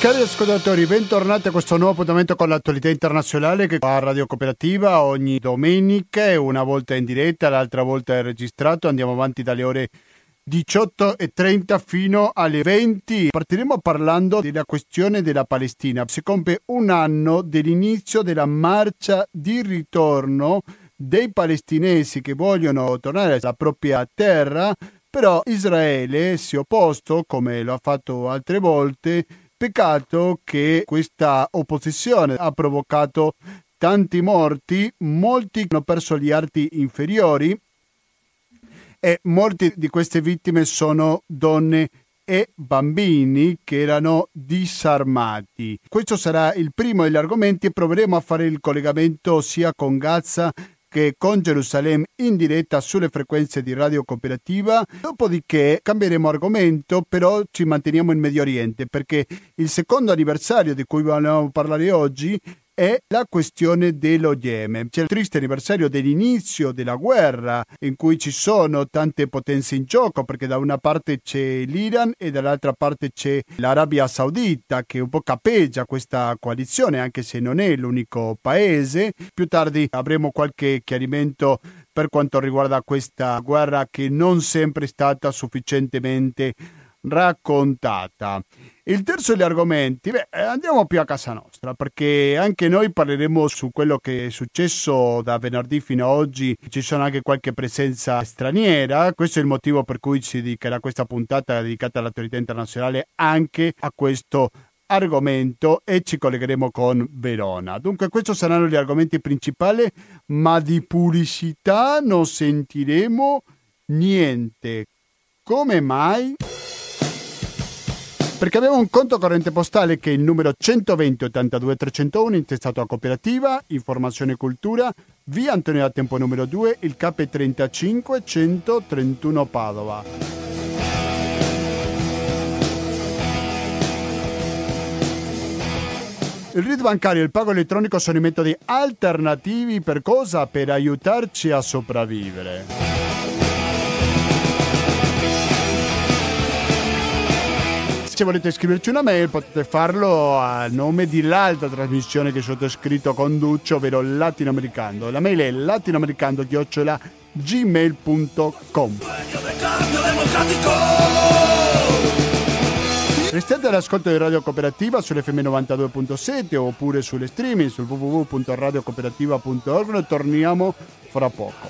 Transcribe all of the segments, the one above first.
Cari ascoltatori, bentornati a questo nuovo appuntamento con l'attualità internazionale che fa Radio Cooperativa ogni domenica, una volta in diretta, l'altra volta è registrato. Andiamo avanti dalle ore 18.30 fino alle 20. Partiremo parlando della questione della Palestina. Si compie un anno dell'inizio della marcia di ritorno dei palestinesi che vogliono tornare alla propria terra, però Israele si è opposto, come lo ha fatto altre volte, Peccato che questa opposizione ha provocato tanti morti, molti hanno perso gli arti inferiori e molti di queste vittime sono donne e bambini che erano disarmati. Questo sarà il primo degli argomenti e proveremo a fare il collegamento sia con Gaza che con Gerusalemme in diretta sulle frequenze di Radio Cooperativa. Dopodiché cambieremo argomento, però ci manteniamo in Medio Oriente perché il secondo anniversario di cui vogliamo parlare oggi è la questione dello Yemen. C'è il triste anniversario dell'inizio della guerra in cui ci sono tante potenze in gioco perché da una parte c'è l'Iran e dall'altra parte c'è l'Arabia Saudita che un po' capeggia questa coalizione anche se non è l'unico paese. Più tardi avremo qualche chiarimento per quanto riguarda questa guerra che non sempre è stata sufficientemente raccontata. Il terzo degli argomenti, beh, andiamo più a casa nostra perché anche noi parleremo su quello che è successo da venerdì fino ad oggi. Ci sono anche qualche presenza straniera, questo è il motivo per cui si dedicherà questa puntata dedicata all'autorità internazionale anche a questo argomento e ci collegheremo con Verona. Dunque questi saranno gli argomenti principali, ma di pubblicità non sentiremo niente. Come mai? Perché abbiamo un conto corrente postale che è il numero 120 82 301 intestato a cooperativa, informazione e cultura, via Antonio da Tempo numero 2, il KP 35 131 Padova. Il RID bancario e il pago elettronico sono i metodi alternativi per cosa? Per aiutarci a sopravvivere. Se volete scriverci una mail potete farlo a nome di l'altra trasmissione che sottoscritto conduce, ovvero Latinoamericano. La mail è latinoamericano-gmail.com Restate all'ascolto di Radio Cooperativa sull'FM 92.7 oppure sulle streaming sul www.radiocooperativa.org. Noi torniamo fra poco.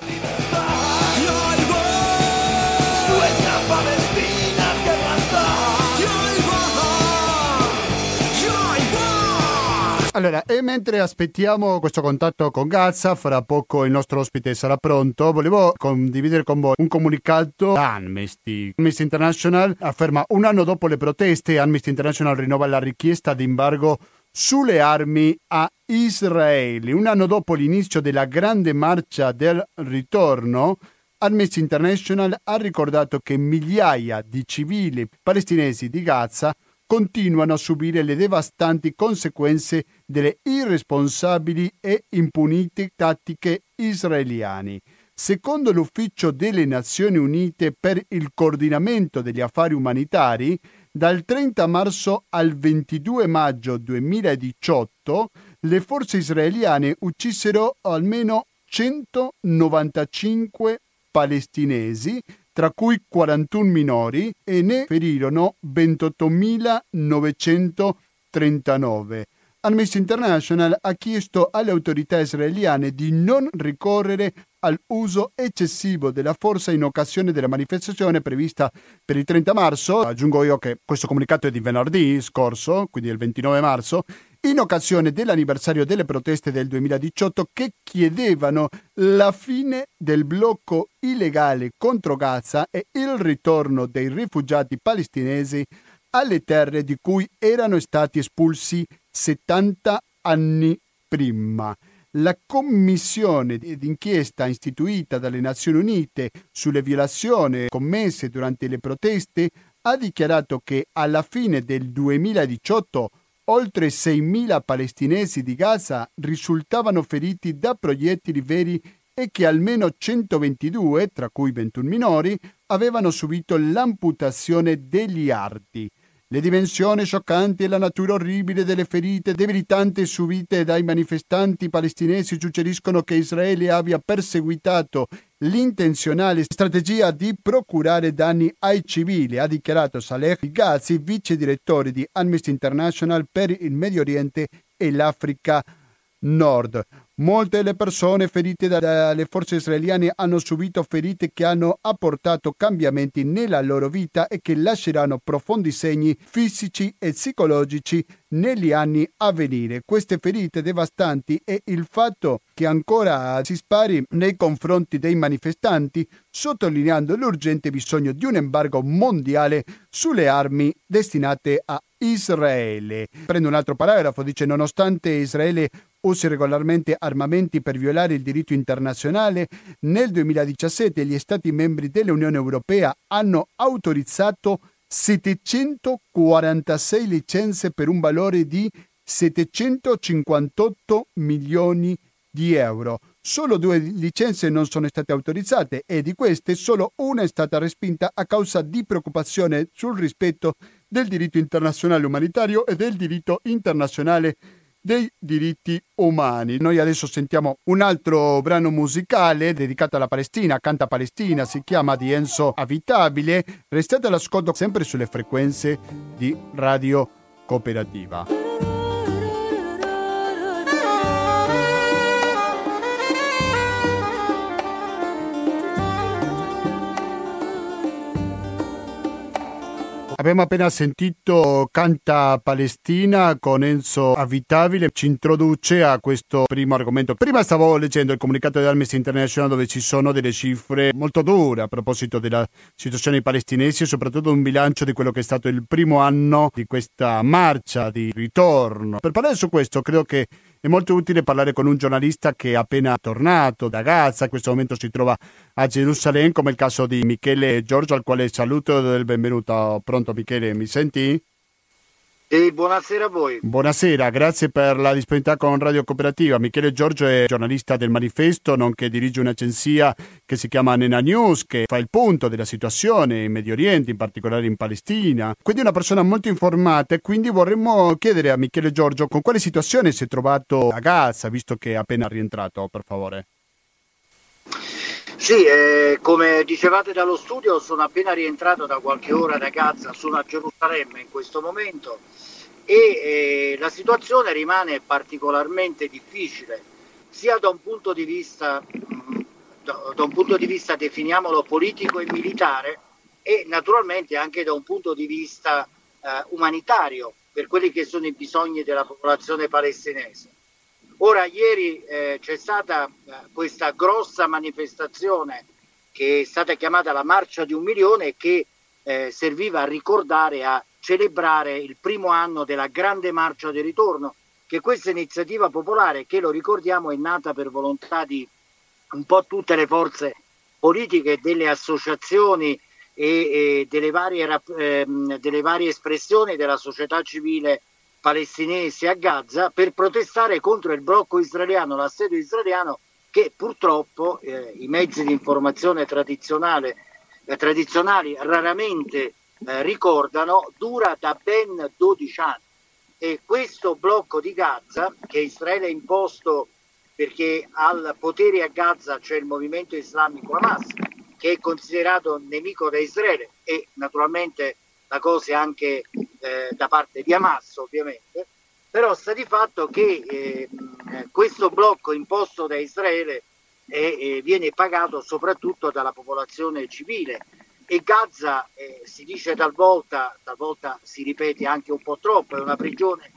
Allora, e mentre aspettiamo questo contatto con Gaza, fra poco il nostro ospite sarà pronto, volevo condividere con voi un comunicato da Amnesty. Amnesty International afferma un anno dopo le proteste, Amnesty International rinnova la richiesta di embargo sulle armi a Israele. Un anno dopo l'inizio della grande marcia del ritorno, Amnesty International ha ricordato che migliaia di civili palestinesi di Gaza continuano a subire le devastanti conseguenze delle irresponsabili e impunite tattiche israeliane. Secondo l'Ufficio delle Nazioni Unite per il coordinamento degli affari umanitari, dal 30 marzo al 22 maggio 2018 le forze israeliane uccisero almeno 195 palestinesi tra cui 41 minori, e ne ferirono 28.939. Amnesty International ha chiesto alle autorità israeliane di non ricorrere all'uso eccessivo della forza in occasione della manifestazione prevista per il 30 marzo. Aggiungo io che questo comunicato è di venerdì scorso, quindi il 29 marzo, in occasione dell'anniversario delle proteste del 2018 che chiedevano la fine del blocco illegale contro Gaza e il ritorno dei rifugiati palestinesi alle terre di cui erano stati espulsi 70 anni prima. La commissione d'inchiesta istituita dalle Nazioni Unite sulle violazioni commesse durante le proteste ha dichiarato che alla fine del 2018 oltre 6.000 palestinesi di Gaza risultavano feriti da proiettili veri e che almeno 122, tra cui 21 minori, avevano subito l'amputazione degli arti. Le dimensioni scioccanti e la natura orribile delle ferite debilitanti subite dai manifestanti palestinesi suggeriscono che Israele abbia perseguitato l'intenzionale strategia di procurare danni ai civili, ha dichiarato Saleh Ghazi, vice direttore di Amnesty International per il Medio Oriente e l'Africa Nord. Molte delle persone ferite dalle forze israeliane hanno subito ferite che hanno apportato cambiamenti nella loro vita e che lasceranno profondi segni fisici e psicologici negli anni a venire. Queste ferite devastanti e il fatto che ancora si spari nei confronti dei manifestanti, sottolineando l'urgente bisogno di un embargo mondiale sulle armi destinate a Israele. Prendo un altro paragrafo, dice nonostante Israele usi regolarmente armamenti per violare il diritto internazionale, nel 2017 gli Stati membri dell'Unione Europea hanno autorizzato 746 licenze per un valore di 758 milioni di euro. Solo due licenze non sono state autorizzate e di queste solo una è stata respinta a causa di preoccupazione sul rispetto del diritto internazionale umanitario e del diritto internazionale dei diritti umani. Noi adesso sentiamo un altro brano musicale dedicato alla Palestina, canta Palestina, si chiama di Enzo Avitabile. Restate all'ascolto sempre sulle frequenze di Radio Cooperativa. Abbiamo appena sentito Canta Palestina con Enzo Avitabile, ci introduce a questo primo argomento. Prima stavo leggendo il comunicato di Amnesty International dove ci sono delle cifre molto dure a proposito della situazione palestinesi e soprattutto un bilancio di quello che è stato il primo anno di questa marcia di ritorno. Per parlare su questo credo che è molto utile parlare con un giornalista che è appena tornato da Gaza, in questo momento si trova a Gerusalemme, come il caso di Michele Giorgio, al quale saluto e do il benvenuto. Pronto Michele, mi senti? Sì, buonasera a voi. Buonasera, grazie per la disponibilità con Radio Cooperativa. Michele Giorgio è giornalista del Manifesto, nonché dirige un'agenzia che si chiama Nena News, che fa il punto della situazione in Medio Oriente, in particolare in Palestina. Quindi è una persona molto informata e quindi vorremmo chiedere a Michele Giorgio con quale situazione si è trovato a Gaza, visto che è appena rientrato, per favore. Sì, eh, come dicevate dallo studio, sono appena rientrato da qualche ora da Gaza, sono a Gerusalemme in questo momento e eh, la situazione rimane particolarmente difficile, sia da un punto di vista, mh, da, da un punto di vista definiamolo politico e militare, e naturalmente anche da un punto di vista eh, umanitario per quelli che sono i bisogni della popolazione palestinese. Ora, ieri eh, c'è stata eh, questa grossa manifestazione che è stata chiamata la Marcia di un Milione che eh, serviva a ricordare, a celebrare il primo anno della grande marcia di ritorno, che questa iniziativa popolare, che lo ricordiamo, è nata per volontà di un po' tutte le forze politiche, delle associazioni e, e delle, varie, eh, delle varie espressioni della società civile palestinesi a Gaza per protestare contro il blocco israeliano, l'assedio israeliano che purtroppo eh, i mezzi di informazione tradizionale, eh, tradizionali raramente eh, ricordano, dura da ben 12 anni. E questo blocco di Gaza, che Israele ha imposto perché al potere a Gaza c'è il movimento islamico Hamas, che è considerato nemico da Israele e naturalmente la cosa è anche eh, da parte di Hamas ovviamente, però sta di fatto che eh, questo blocco imposto da Israele eh, viene pagato soprattutto dalla popolazione civile. E Gaza eh, si dice talvolta, talvolta si ripete anche un po' troppo, è una prigione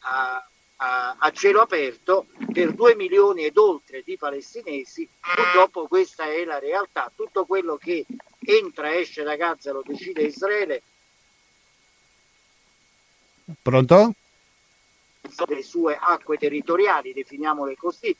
a, a, a cielo aperto per due milioni ed oltre di palestinesi, purtroppo questa è la realtà, tutto quello che entra e esce da Gaza lo decide Israele Pronto? Le sue acque territoriali, definiamole così.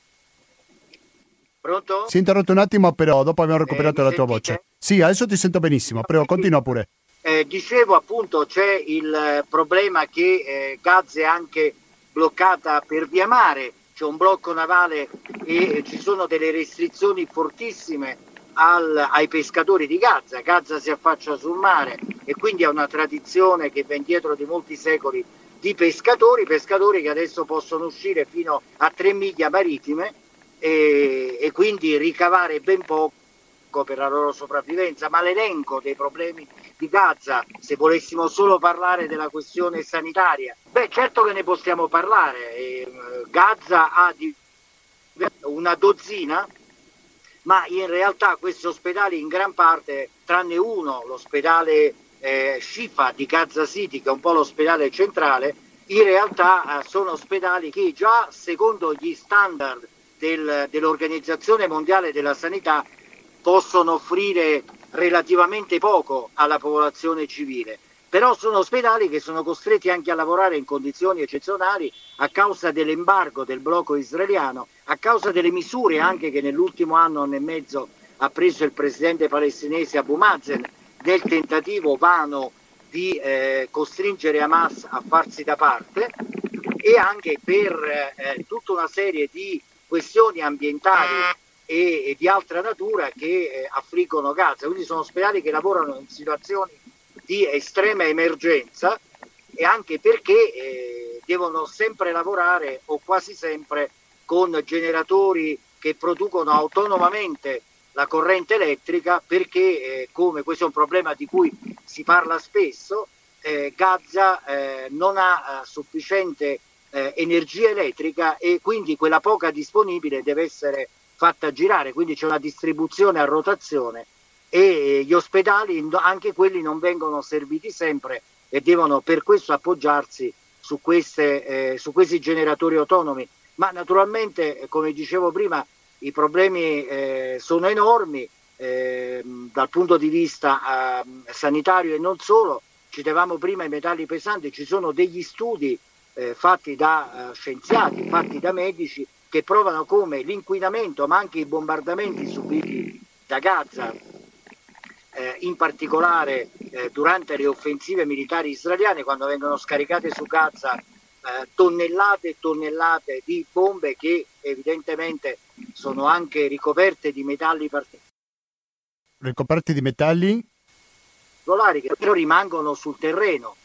Pronto? Si è interrotto un attimo, però dopo abbiamo recuperato eh, la tua voce. Sì, adesso ti sento benissimo, prego, continua pure. Eh, dicevo appunto c'è il problema che eh, Gaza è anche bloccata per via mare, c'è un blocco navale e ci sono delle restrizioni fortissime al, ai pescatori di Gaza. Gaza si affaccia sul mare, e quindi è una tradizione che va indietro di molti secoli di pescatori, pescatori che adesso possono uscire fino a tre miglia marittime e, e quindi ricavare ben poco per la loro sopravvivenza, ma l'elenco dei problemi di Gaza, se volessimo solo parlare della questione sanitaria, beh certo che ne possiamo parlare, eh, Gaza ha una dozzina, ma in realtà questi ospedali in gran parte, tranne uno, l'ospedale eh, Shifa di Gaza City, che è un po' l'ospedale centrale, in realtà eh, sono ospedali che già secondo gli standard del, dell'Organizzazione Mondiale della Sanità possono offrire relativamente poco alla popolazione civile, però sono ospedali che sono costretti anche a lavorare in condizioni eccezionali a causa dell'embargo del blocco israeliano, a causa delle misure anche che nell'ultimo anno e mezzo ha preso il presidente palestinese Abu Mazen nel tentativo vano di eh, costringere Hamas a farsi da parte e anche per eh, tutta una serie di questioni ambientali e, e di altra natura che eh, affliggono Gaza. Quindi sono ospedali che lavorano in situazioni di estrema emergenza e anche perché eh, devono sempre lavorare o quasi sempre con generatori che producono autonomamente la corrente elettrica perché eh, come questo è un problema di cui si parla spesso eh, Gaza eh, non ha eh, sufficiente eh, energia elettrica e quindi quella poca disponibile deve essere fatta girare, quindi c'è una distribuzione a rotazione e gli ospedali, anche quelli non vengono serviti sempre e devono per questo appoggiarsi su, queste, eh, su questi generatori autonomi. Ma naturalmente, come dicevo prima, i problemi eh, sono enormi eh, dal punto di vista eh, sanitario e non solo. Citavamo prima i metalli pesanti, ci sono degli studi eh, fatti da eh, scienziati, fatti da medici che provano come l'inquinamento ma anche i bombardamenti subiti da Gaza, eh, in particolare eh, durante le offensive militari israeliane quando vengono scaricate su Gaza eh, tonnellate e tonnellate di bombe che evidentemente sono anche ricoperte di metalli particolari. Ricoperti di metalli? Che però rimangono sul terreno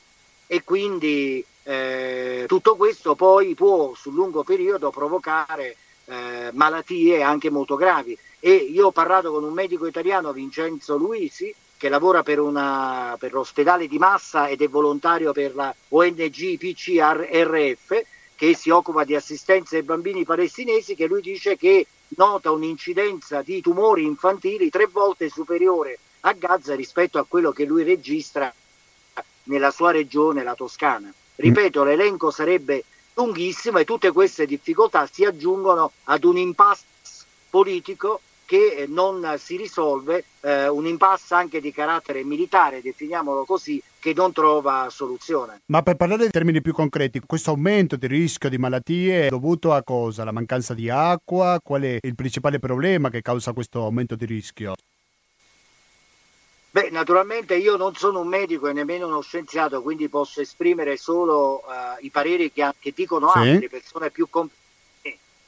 e quindi eh, tutto questo poi può sul lungo periodo provocare eh, malattie anche molto gravi. E io ho parlato con un medico italiano, Vincenzo Luisi, che lavora per, una, per l'ospedale di Massa ed è volontario per la ONG PCRF, che si occupa di assistenza ai bambini palestinesi, che lui dice che nota un'incidenza di tumori infantili tre volte superiore a Gaza rispetto a quello che lui registra nella sua regione, la Toscana. Ripeto, l'elenco sarebbe lunghissimo e tutte queste difficoltà si aggiungono ad un impasse politico che non si risolve, eh, un impasse anche di carattere militare, definiamolo così, che non trova soluzione. Ma per parlare in termini più concreti, questo aumento di rischio di malattie è dovuto a cosa? La mancanza di acqua? Qual è il principale problema che causa questo aumento di rischio? Beh, naturalmente io non sono un medico e nemmeno uno scienziato, quindi posso esprimere solo uh, i pareri che, che dicono sì. altre persone più competenti.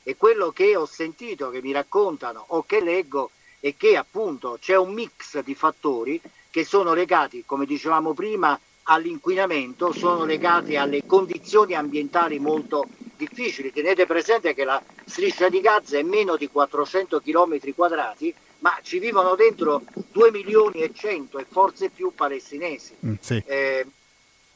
E quello che ho sentito, che mi raccontano o che leggo, è che appunto c'è un mix di fattori che sono legati, come dicevamo prima, all'inquinamento, sono legati alle condizioni ambientali molto difficili. Tenete presente che la striscia di Gaza è meno di 400 km quadrati ma ci vivono dentro 2 milioni e 100 e forse più palestinesi. Mm, sì. eh,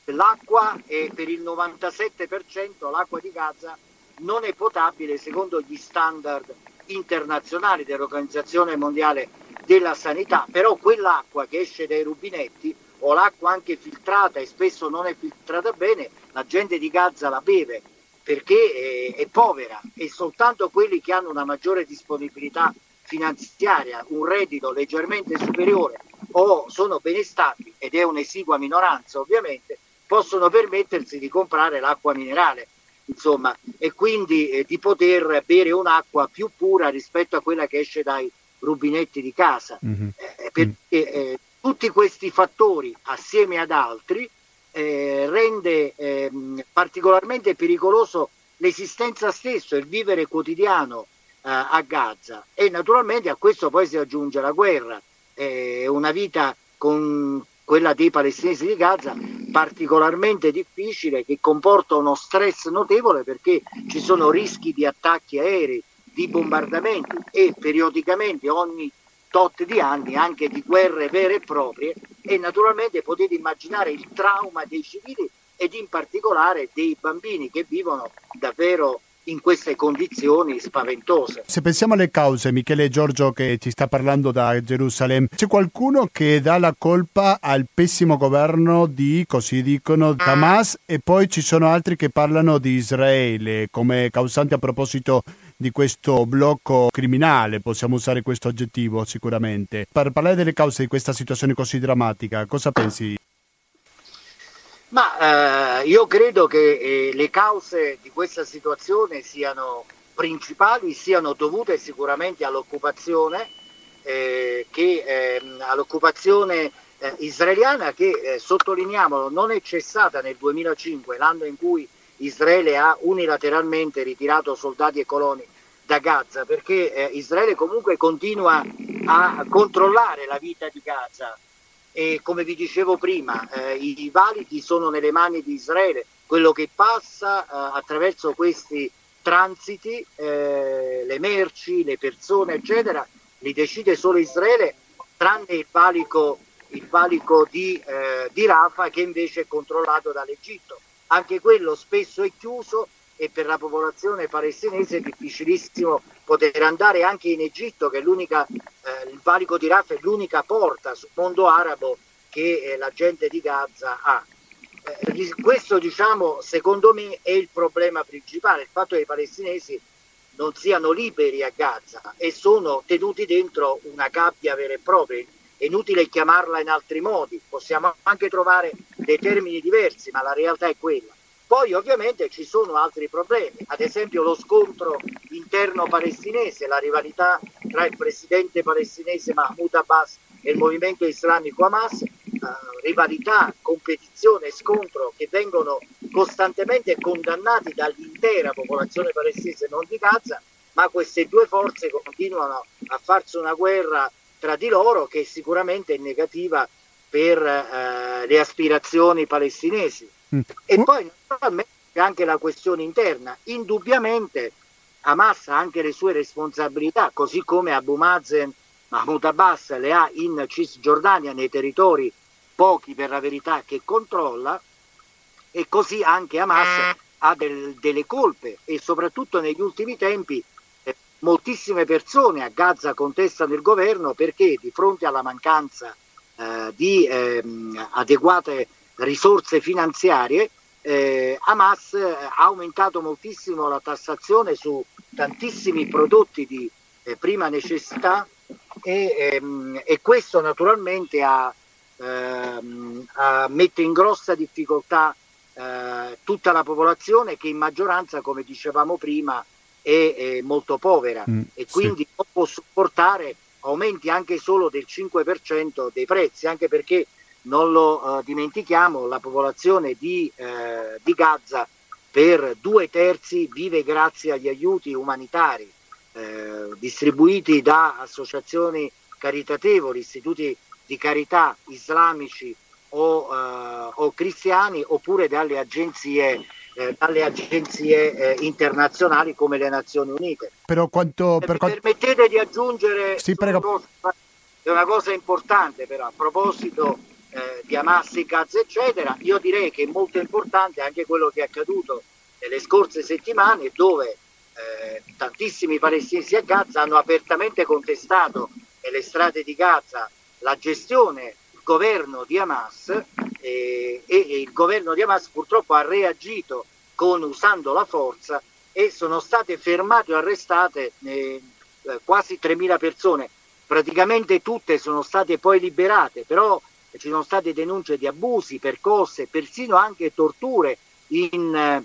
l'acqua è per il 97% l'acqua di Gaza non è potabile secondo gli standard internazionali dell'Organizzazione Mondiale della Sanità, però quell'acqua che esce dai rubinetti o l'acqua anche filtrata e spesso non è filtrata bene, la gente di Gaza la beve perché è, è povera e soltanto quelli che hanno una maggiore disponibilità finanziaria, un reddito leggermente superiore o sono benestanti, ed è un'esigua minoranza ovviamente, possono permettersi di comprare l'acqua minerale, insomma, e quindi eh, di poter bere un'acqua più pura rispetto a quella che esce dai rubinetti di casa. Mm-hmm. Eh, perché eh, tutti questi fattori, assieme ad altri, eh, rende ehm, particolarmente pericoloso l'esistenza stessa, il vivere quotidiano eh, a Gaza e naturalmente a questo poi si aggiunge la guerra, eh, una vita con quella dei palestinesi di Gaza, particolarmente difficile, che comporta uno stress notevole perché ci sono rischi di attacchi aerei, di bombardamenti e periodicamente ogni tot di anni anche di guerre vere e proprie e naturalmente potete immaginare il trauma dei civili ed in particolare dei bambini che vivono davvero in queste condizioni spaventose. Se pensiamo alle cause, Michele Giorgio che ci sta parlando da Gerusalemme, c'è qualcuno che dà la colpa al pessimo governo di, così dicono, Hamas e poi ci sono altri che parlano di Israele come causante a proposito di questo blocco criminale, possiamo usare questo aggettivo sicuramente. Per parlare delle cause di questa situazione così drammatica, cosa pensi? Ma eh, io credo che eh, le cause di questa situazione siano principali, siano dovute sicuramente all'occupazione, eh, che, ehm, all'occupazione eh, israeliana che, eh, sottolineiamolo, non è cessata nel 2005, l'anno in cui Israele ha unilateralmente ritirato soldati e coloni da Gaza, perché eh, Israele comunque continua a controllare la vita di Gaza e come vi dicevo prima eh, i validi sono nelle mani di Israele, quello che passa eh, attraverso questi transiti, eh, le merci, le persone eccetera, li decide solo Israele tranne il valico, il valico di, eh, di Rafa che invece è controllato dall'Egitto. Anche quello spesso è chiuso e per la popolazione palestinese è difficilissimo poter andare anche in Egitto, che è l'unica, eh, il valico di Rafah è l'unica porta sul mondo arabo che eh, la gente di Gaza ha. Eh, questo diciamo secondo me è il problema principale, il fatto che i palestinesi non siano liberi a Gaza e sono tenuti dentro una gabbia vera e propria. È inutile chiamarla in altri modi, possiamo anche trovare dei termini diversi, ma la realtà è quella. Poi ovviamente ci sono altri problemi, ad esempio lo scontro interno palestinese, la rivalità tra il presidente palestinese Mahmoud Abbas e il movimento islamico Hamas, eh, rivalità, competizione, scontro che vengono costantemente condannati dall'intera popolazione palestinese non di Gaza, ma queste due forze continuano a farsi una guerra tra di loro che sicuramente è negativa per eh, le aspirazioni palestinesi. Mm. E poi naturalmente anche la questione interna. Indubbiamente Hamas ha anche le sue responsabilità, così come Abu Mazen, Mahmoud Abbas le ha in Cisgiordania, nei territori pochi per la verità che controlla, e così anche Hamas ha del, delle colpe e soprattutto negli ultimi tempi eh, moltissime persone a Gaza contestano il governo perché di fronte alla mancanza eh, di eh, adeguate risorse finanziarie, eh, Hamas ha aumentato moltissimo la tassazione su tantissimi prodotti di eh, prima necessità e, ehm, e questo naturalmente ha, ehm, ha mette in grossa difficoltà eh, tutta la popolazione che in maggioranza, come dicevamo prima, è, è molto povera mm, e quindi sì. non può supportare aumenti anche solo del 5% dei prezzi, anche perché non lo eh, dimentichiamo, la popolazione di, eh, di, Gaza per due terzi vive grazie agli aiuti umanitari eh, distribuiti da associazioni caritatevoli, istituti di carità islamici o, eh, o cristiani oppure dalle agenzie eh, dalle agenzie eh, internazionali come le Nazioni Unite. Però quanto, per quanto... Permettete di aggiungere sì, prego. Cosa, una cosa importante però a proposito eh, di Hamas e Gaza eccetera, io direi che è molto importante anche quello che è accaduto nelle scorse settimane dove eh, tantissimi palestinesi a Gaza hanno apertamente contestato nelle strade di Gaza la gestione governo di Hamas eh, e, e, il governo di Hamas purtroppo ha reagito con, usando la forza e sono state fermate o arrestate eh, eh quasi 3.000 persone. Praticamente tutte sono state poi liberate, però ci sono state denunce di abusi, percosse, persino anche torture in,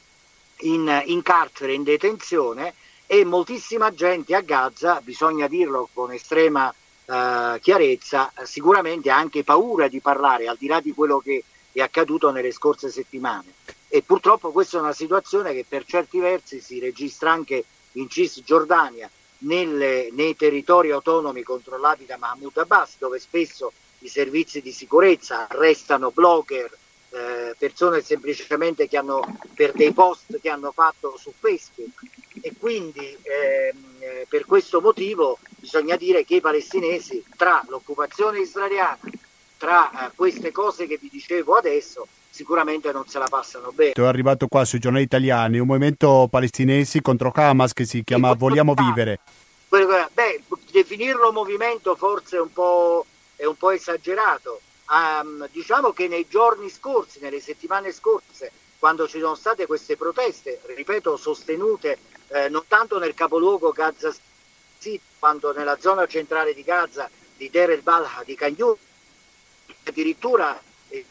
in, in carcere, in detenzione e moltissima gente a Gaza, bisogna dirlo con estrema eh, chiarezza, sicuramente ha anche paura di parlare, al di là di quello che è accaduto nelle scorse settimane. E purtroppo questa è una situazione che per certi versi si registra anche in Cisgiordania, nelle, nei territori autonomi controllati da Mahmoud Abbas, dove spesso i servizi di sicurezza, arrestano blogger, eh, persone semplicemente che hanno per dei post che hanno fatto su Facebook e quindi ehm, per questo motivo bisogna dire che i palestinesi tra l'occupazione israeliana, tra eh, queste cose che vi dicevo adesso, sicuramente non se la passano bene. È arrivato qua sui giornali italiani un movimento palestinesi contro Hamas che si chiama Vogliamo Vivere. Beh, definirlo movimento forse è un po', è un po esagerato. Um, diciamo che nei giorni scorsi, nelle settimane scorse, quando ci sono state queste proteste, ripeto, sostenute eh, non tanto nel capoluogo Gaza City, quanto nella zona centrale di Gaza, di Der el Balha, di Canyon, addirittura eh,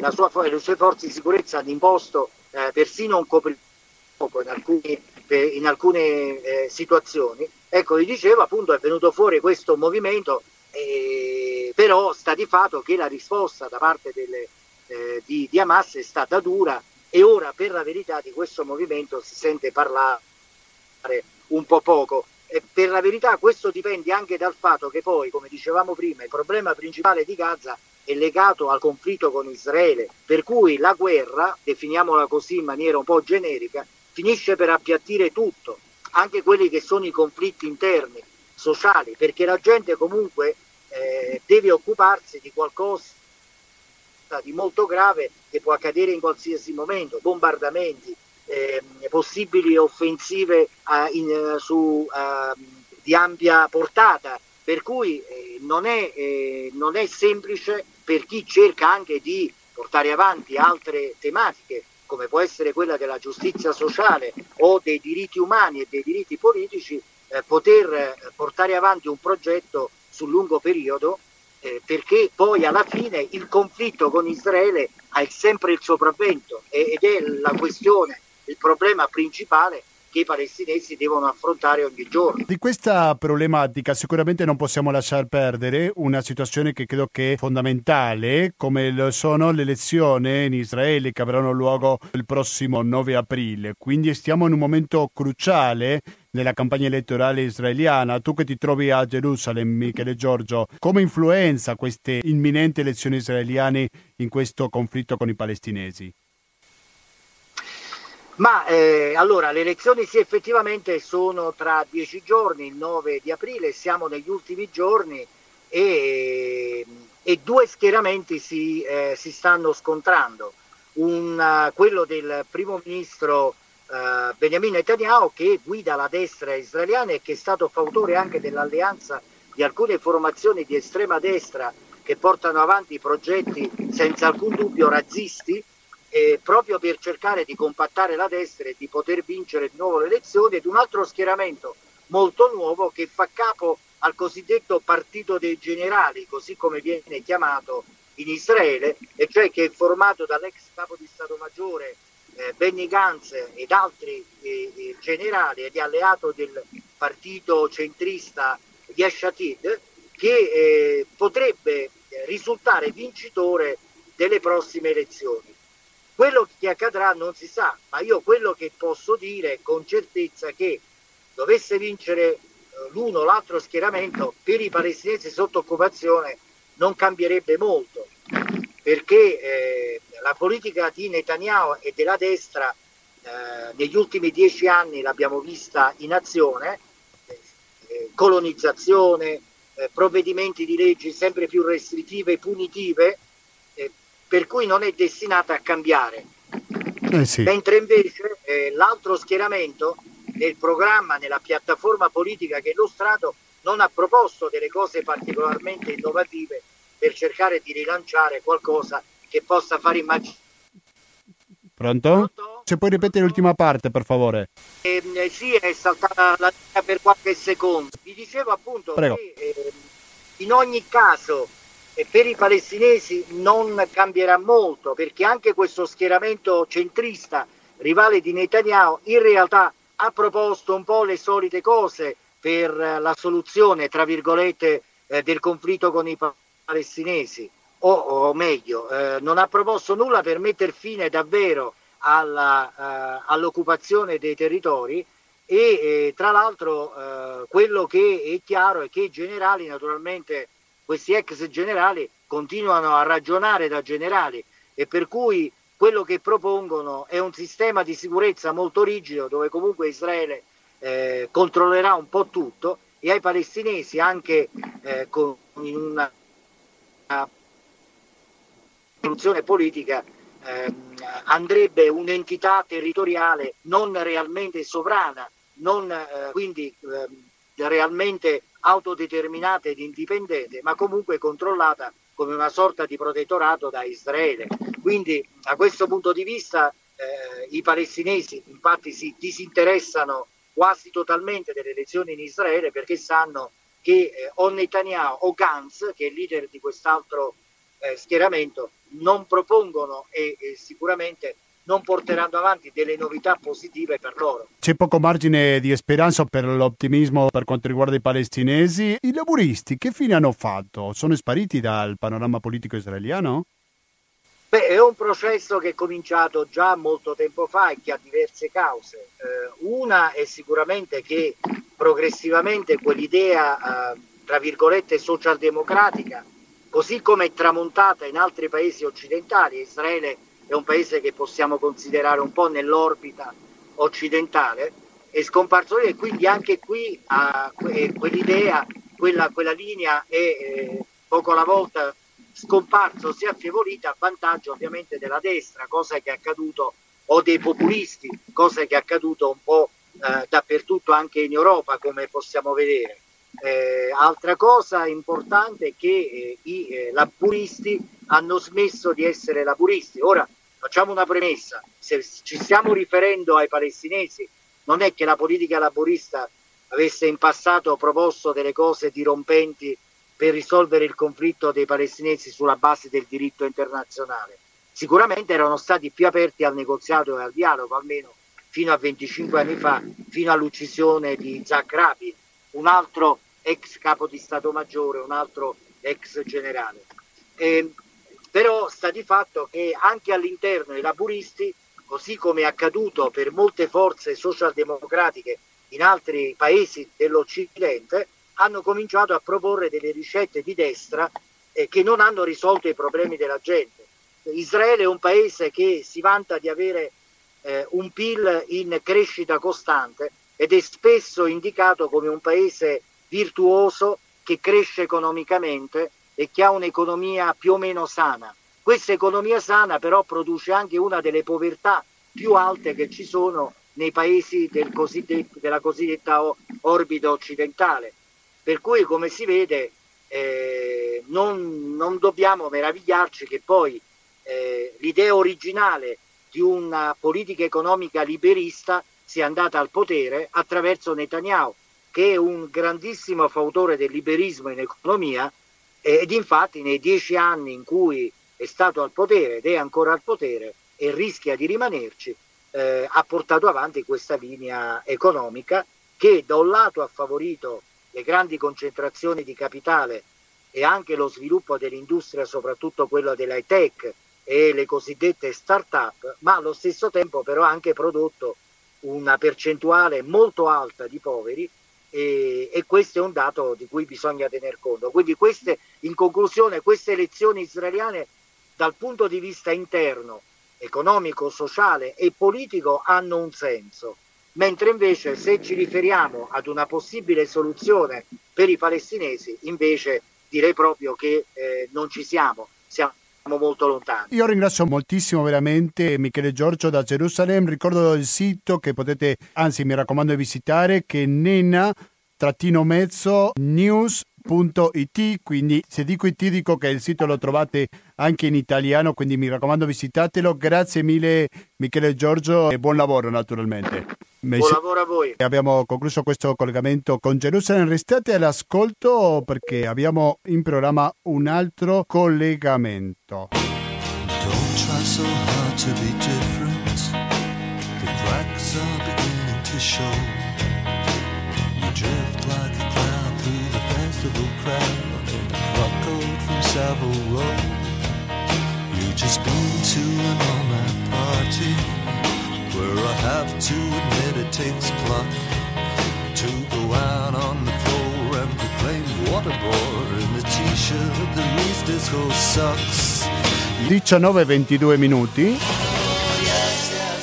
la sua, le sue forze di sicurezza hanno imposto eh, persino un coprifuoco in alcuni, in alcune eh, situazioni. Ecco, vi dicevo, appunto è venuto fuori questo movimento, eh, però sta di fatto che la risposta da parte delle, eh, di, di Hamas è stata dura e ora per la verità di questo movimento si sente parlare un po' poco. E per la verità questo dipende anche dal fatto che poi, come dicevamo prima, il problema principale di Gaza è legato al conflitto con Israele, per cui la guerra, definiamola così in maniera un po' generica, finisce per appiattire tutto, anche quelli che sono i conflitti interni, sociali, perché la gente comunque eh, deve occuparsi di qualcosa di molto grave che può accadere in qualsiasi momento, bombardamenti, eh, possibili offensive uh, in, su, uh, di ampia portata, per cui eh, non, è, eh, non è semplice per chi cerca anche di portare avanti altre tematiche come può essere quella della giustizia sociale o dei diritti umani e dei diritti politici, eh, poter eh, portare avanti un progetto sul lungo periodo eh, perché poi alla fine il conflitto con Israele ha sempre il sopravvento ed è la questione, il problema principale che i palestinesi devono affrontare ogni giorno. Di questa problematica sicuramente non possiamo lasciar perdere una situazione che credo che è fondamentale, come sono le elezioni in Israele che avranno luogo il prossimo 9 aprile. Quindi stiamo in un momento cruciale nella campagna elettorale israeliana. Tu che ti trovi a Gerusalemme, Michele Giorgio, come influenza queste imminenti elezioni israeliane in questo conflitto con i palestinesi? Ma eh, allora le elezioni sì effettivamente sono tra dieci giorni, il 9 di aprile, siamo negli ultimi giorni e, e due schieramenti si, eh, si stanno scontrando. Un, uh, quello del primo ministro uh, Benjamin Netanyahu che guida la destra israeliana e che è stato fautore anche dell'alleanza di alcune formazioni di estrema destra che portano avanti progetti senza alcun dubbio razzisti eh, proprio per cercare di compattare la destra e di poter vincere di nuovo le elezioni ed un altro schieramento molto nuovo che fa capo al cosiddetto partito dei generali, così come viene chiamato in Israele, e cioè che è formato dall'ex capo di Stato Maggiore eh, Benny Gantz ed altri eh, eh generali ed alleato del partito centrista Yeshatid, che eh, potrebbe risultare vincitore delle prossime elezioni. Quello che accadrà non si sa, ma io quello che posso dire con certezza che dovesse vincere eh, l'uno o l'altro schieramento per i palestinesi sotto occupazione non cambierebbe molto, perché eh, la politica di Netanyahu e della destra eh, negli ultimi dieci anni l'abbiamo vista in azione, eh, colonizzazione, eh, provvedimenti di leggi sempre più restrittive e punitive, per cui non è destinata a cambiare. Eh sì. Mentre invece eh, l'altro schieramento nel programma, nella piattaforma politica che è illustrato, non ha proposto delle cose particolarmente innovative per cercare di rilanciare qualcosa che possa fare immaginare. Pronto? Pronto? Se puoi ripetere l'ultima parte, per favore. Eh, eh, sì, è saltata la linea per qualche secondo. Vi dicevo appunto Prego. che eh, in ogni caso e per i palestinesi non cambierà molto perché anche questo schieramento centrista rivale di Netanyahu in realtà ha proposto un po' le solite cose per la soluzione tra virgolette eh, del conflitto con i palestinesi o, o meglio eh, non ha proposto nulla per mettere fine davvero alla, uh, all'occupazione dei territori e eh, tra l'altro uh, quello che è chiaro è che i generali naturalmente questi ex generali continuano a ragionare da generali e per cui quello che propongono è un sistema di sicurezza molto rigido dove comunque Israele eh, controllerà un po' tutto e ai palestinesi anche eh, con una, una soluzione politica eh, andrebbe un'entità territoriale non realmente sovrana, non eh, quindi eh, realmente autodeterminata ed indipendente, ma comunque controllata come una sorta di protettorato da Israele. Quindi da questo punto di vista eh, i palestinesi infatti si disinteressano quasi totalmente delle elezioni in Israele perché sanno che eh, o Netanyahu o Gantz, che è il leader di quest'altro eh, schieramento, non propongono e, e sicuramente non porteranno avanti delle novità positive per loro. C'è poco margine di speranza per l'ottimismo per quanto riguarda i palestinesi. I laburisti che fine hanno fatto? Sono spariti dal panorama politico israeliano? Beh, è un processo che è cominciato già molto tempo fa e che ha diverse cause. Eh, una è sicuramente che progressivamente quell'idea, eh, tra virgolette, socialdemocratica, così come è tramontata in altri paesi occidentali, Israele è un paese che possiamo considerare un po' nell'orbita occidentale, è scomparso e quindi anche qui eh, quell'idea, quella, quella linea è eh, poco alla volta scomparso, si è affievolita a vantaggio ovviamente della destra, cosa che è accaduto, o dei populisti, cosa che è accaduto un po' eh, dappertutto anche in Europa, come possiamo vedere. Eh, altra cosa importante è che eh, i eh, laburisti hanno smesso di essere laburisti. Ora, facciamo una premessa, se ci stiamo riferendo ai palestinesi, non è che la politica laborista avesse in passato proposto delle cose dirompenti per risolvere il conflitto dei palestinesi sulla base del diritto internazionale. Sicuramente erano stati più aperti al negoziato e al dialogo, almeno fino a 25 anni fa, fino all'uccisione di Zach Rabin, un altro ex capo di Stato Maggiore, un altro ex generale. E però sta di fatto che anche all'interno dei laburisti, così come è accaduto per molte forze socialdemocratiche in altri paesi dell'Occidente, hanno cominciato a proporre delle ricette di destra eh, che non hanno risolto i problemi della gente. Israele è un paese che si vanta di avere eh, un PIL in crescita costante ed è spesso indicato come un paese virtuoso che cresce economicamente e che ha un'economia più o meno sana. Questa economia sana però produce anche una delle povertà più alte che ci sono nei paesi del della cosiddetta orbita occidentale. Per cui, come si vede, eh, non, non, dobbiamo meravigliarci che poi eh, l'idea originale di una politica economica liberista sia andata al potere attraverso Netanyahu, che è un grandissimo fautore del liberismo in economia ed infatti nei dieci anni in cui è stato al potere ed è ancora al potere e rischia di rimanerci, eh, ha portato avanti questa linea economica che da un lato ha favorito le grandi concentrazioni di capitale e anche lo sviluppo dell'industria, soprattutto quello dell'high tech e le cosiddette start-up, ma allo stesso tempo però ha anche prodotto una percentuale molto alta di poveri e, e, questo è un dato di cui bisogna tener conto. Quindi queste, in conclusione, queste elezioni israeliane dal punto di vista interno, economico, sociale e politico hanno un senso, mentre invece se ci riferiamo ad una possibile soluzione per i palestinesi, invece direi proprio che eh, non ci siamo, siamo molto lontani. Io ringrazio moltissimo veramente Michele Giorgio da Gerusalemme, ricordo il sito che potete, anzi mi raccomando di visitare, che è nena trattino news.it quindi se dico it dico che il sito lo trovate anche in italiano quindi mi raccomando visitatelo. Grazie mille Michele Giorgio e buon lavoro naturalmente. Buon lavoro a voi. Abbiamo concluso questo collegamento con Gerusalemme. Restate all'ascolto perché abbiamo in programma un altro collegamento. Don't try so hard to be different. The cracks are beginning to show festival crowd in a from Savile Row. You just been to an all-night party where I have to admit it takes pluck to go out on the floor and proclaim waterboard in the t-shirt 19-22 minuti.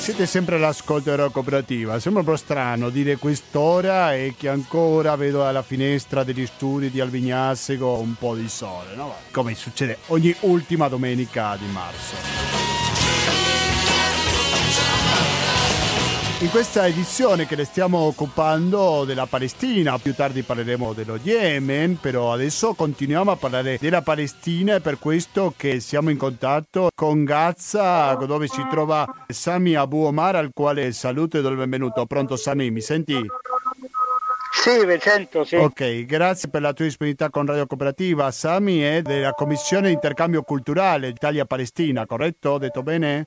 Siete sempre all'ascolto della cooperativa. Sembra un po' strano dire quest'ora e che ancora vedo alla finestra degli studi di Alvignassego un po' di sole, no? Come succede ogni ultima domenica di marzo. In questa edizione che le stiamo occupando della Palestina, più tardi parleremo dello Yemen, però adesso continuiamo a parlare della Palestina e per questo che siamo in contatto con Gaza dove si trova Sami Abu Omar al quale saluto e do il benvenuto. Pronto Sami, mi senti? Sì, Vicento, sì. Ok, grazie per la tua disponibilità con Radio Cooperativa. Sami è della Commissione di Intercambio Culturale Italia-Palestina, corretto? Ho detto bene?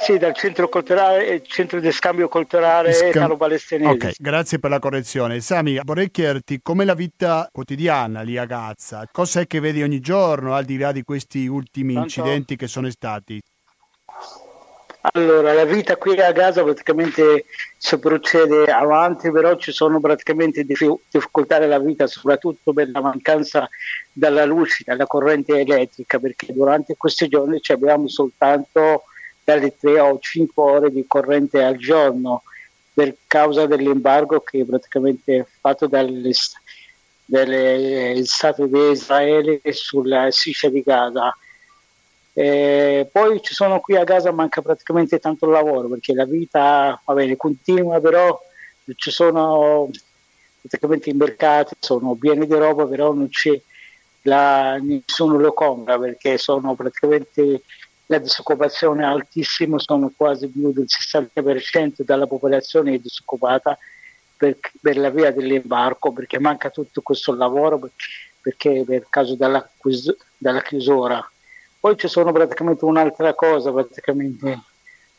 Sì, dal centro, culturale, centro di scambio culturale Scam- italo-palestinese. Ok, grazie per la correzione. Sami, vorrei chiederti com'è la vita quotidiana lì a Gaza? Cos'è che vedi ogni giorno al di là di questi ultimi Tanto... incidenti che sono stati? Allora, la vita qui a Gaza praticamente si procede avanti, però ci sono praticamente difficoltà nella vita, soprattutto per la mancanza della luce, della corrente elettrica, perché durante questi giorni abbiamo soltanto dalle 3 o 5 ore di corrente al giorno per causa dell'embargo che è praticamente fatto dal Stato di Israele sulla striscia di Gaza. E poi ci sono qui a Gaza manca praticamente tanto lavoro perché la vita va bene, continua, però ci sono praticamente i mercati sono pieni di roba, però non c'è la, nessuno lo compra perché sono praticamente la disoccupazione è altissima, sono quasi più del 60% della popolazione è disoccupata per, per la via dell'imbarco, perché manca tutto questo lavoro, perché per caso della, della chiusura. Poi ci sono praticamente un'altra cosa, praticamente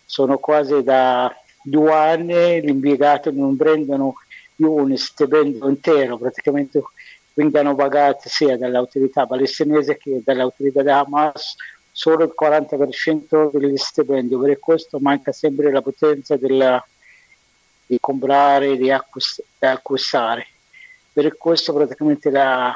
sono quasi da due anni gli impiegati non prendono più un stipendio intero, praticamente vengono pagati sia dall'autorità palestinese che dall'autorità di Hamas solo il 40% degli stipendi, per questo manca sempre la potenza della, di comprare, di, acquist- di, acquistare. Per questo praticamente la,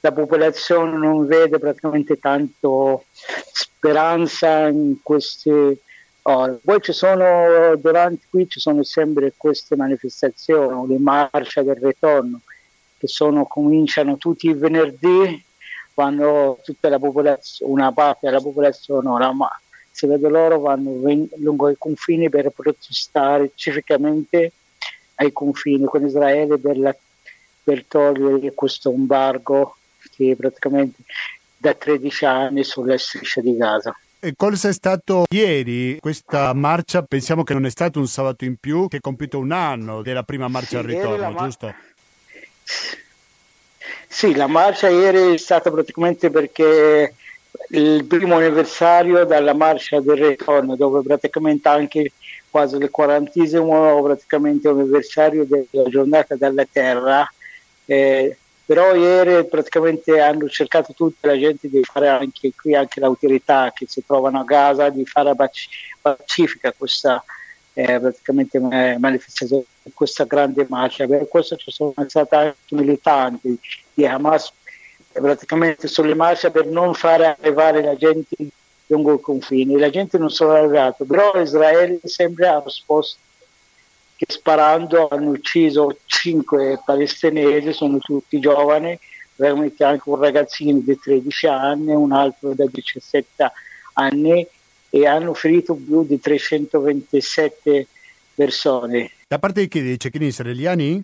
la popolazione non vede praticamente tanto speranza in queste ore. Poi ci sono, durante qui ci sono sempre queste manifestazioni, le marce del ritorno, che sono, cominciano tutti i venerdì quando tutta la popolazione, una parte della popolazione, ma si vede loro vanno lungo i confini per protestare civicamente ai confini con Israele per, la, per togliere questo embargo che praticamente da 13 anni sulla striscia di Gaza. E cosa è stato ieri questa marcia? Pensiamo che non è stato un sabato in più, che è compiuto un anno della prima marcia sì, al ritorno, mar- giusto? Sì, la marcia ieri è stata praticamente perché il primo anniversario della marcia del ritorno, dove praticamente anche quasi il quarantesimo praticamente anniversario della giornata della terra. Eh, però ieri praticamente hanno cercato tutta la gente di fare anche qui anche le autorità che si trovano a Gaza di fare pacifica questa eh, praticamente manifestazione questa grande marcia per questo ci sono stati anche militanti di Hamas praticamente sulle marce per non fare arrivare la gente lungo i confini. La gente non sono arrivata, però Israele sempre ha risposto che sparando hanno ucciso cinque palestinesi, sono tutti giovani, veramente anche un ragazzino di 13 anni, un altro da 17 anni e hanno ferito più di 327 persone. Da parte di chi? Dei cecchini israeliani?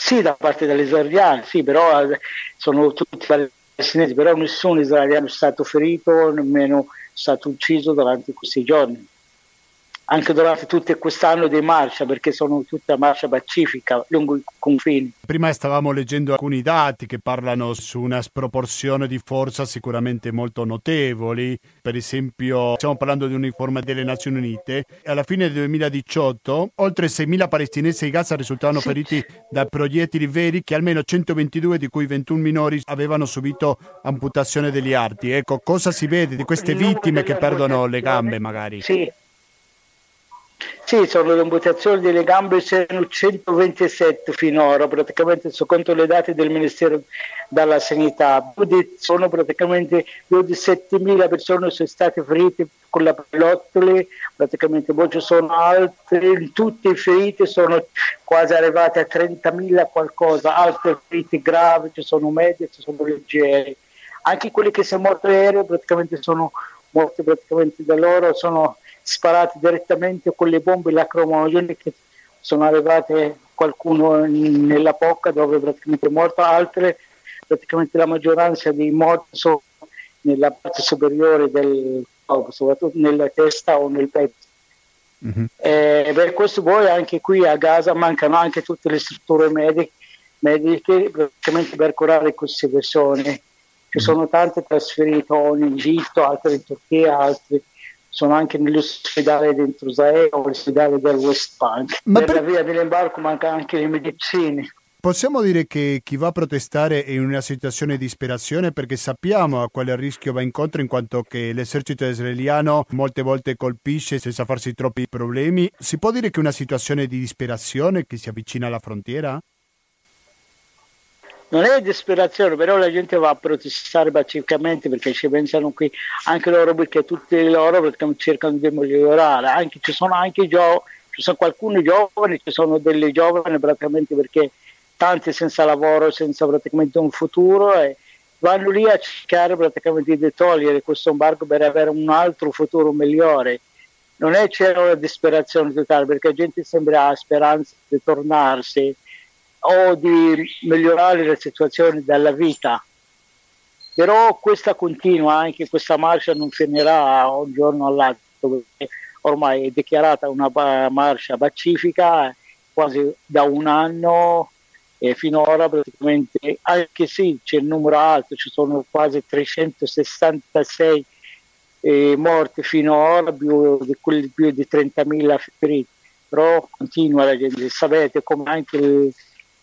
Sì, da parte degli israeliani, sì, però eh, sono tutti palestinesi, però nessun israeliano è stato ferito, nemmeno è stato ucciso durante questi giorni anche durante tutto quest'anno di marcia, perché sono tutta marcia pacifica lungo i confini. Prima stavamo leggendo alcuni dati che parlano su una sproporzione di forza sicuramente molto notevoli. Per esempio, stiamo parlando di un'informa delle Nazioni Unite. Alla fine del 2018, oltre 6.000 palestinesi di Gaza risultavano sì. feriti da proiettili veri, che almeno 122, di cui 21 minori, avevano subito amputazione degli arti. Ecco, cosa si vede di queste vittime che perdono le gambe, magari? Sì. Sì, sono le amputazioni delle gambe, sono 127 finora, praticamente secondo le date del Ministero della Sanità. Sono praticamente più di 7.000 persone sono state ferite con la pallottole, praticamente poi ci sono altri, tutti i feriti sono quasi arrivati a 30.000 qualcosa, altri feriti gravi, ci sono medi, ci sono leggeri. Anche quelli che sono morti aereo praticamente sono morti praticamente da loro, sono sparati direttamente con le bombe lacrimogene che sono arrivate qualcuno nella bocca dove praticamente è morto, altre praticamente la maggioranza dei morti sono nella parte superiore del corpo, soprattutto nella testa o nel petto. Mm-hmm. Eh, per questo poi anche qui a Gaza mancano anche tutte le strutture mediche, mediche praticamente per curare queste persone. Ci sono tante trasferite in Egitto, altre in Turchia, altre sono anche nell'ospedale dentro Israele o l'ospedale del West Bank. Ma per, per via dell'imbarco manca anche le medicine. Possiamo dire che chi va a protestare è in una situazione di disperazione perché sappiamo a quale rischio va incontro in quanto che l'esercito israeliano molte volte colpisce senza farsi troppi problemi. Si può dire che è una situazione di disperazione che si avvicina alla frontiera? Non è disperazione, però la gente va a protestare pacificamente perché ci pensano qui anche loro perché tutti loro cercano di migliorare, anche, ci sono anche gio- ci sono alcuni giovani, ci sono delle giovani praticamente perché tanti senza lavoro, senza praticamente un futuro e vanno lì a cercare praticamente di togliere questo embargo per avere un altro futuro migliore. Non è c'è una disperazione totale perché la gente sembra ha speranza di tornarsi o di migliorare la situazione della vita. Però questa continua, anche questa marcia non finirà un giorno all'altro, ormai è dichiarata una marcia pacifica quasi da un anno e finora praticamente, anche se c'è il numero alto, ci sono quasi 366 eh, morti finora, più di, più di 30.000 feriti, però continua la gente, sapete come anche il,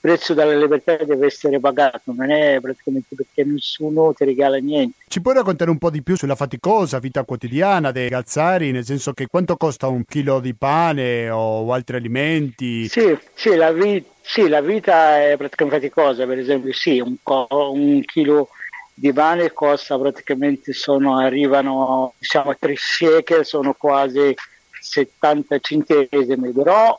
prezzo della libertà deve essere pagato, non è praticamente perché nessuno ti regala niente. Ci puoi raccontare un po' di più sulla faticosa vita quotidiana dei Gazzari, nel senso che quanto costa un chilo di pane o altri alimenti? Sì, sì, la, vi- sì, la vita è praticamente faticosa, per esempio sì, un, co- un chilo di pane costa praticamente, sono, arrivano diciamo a 3 shekel, sono quasi 70 centesimi, però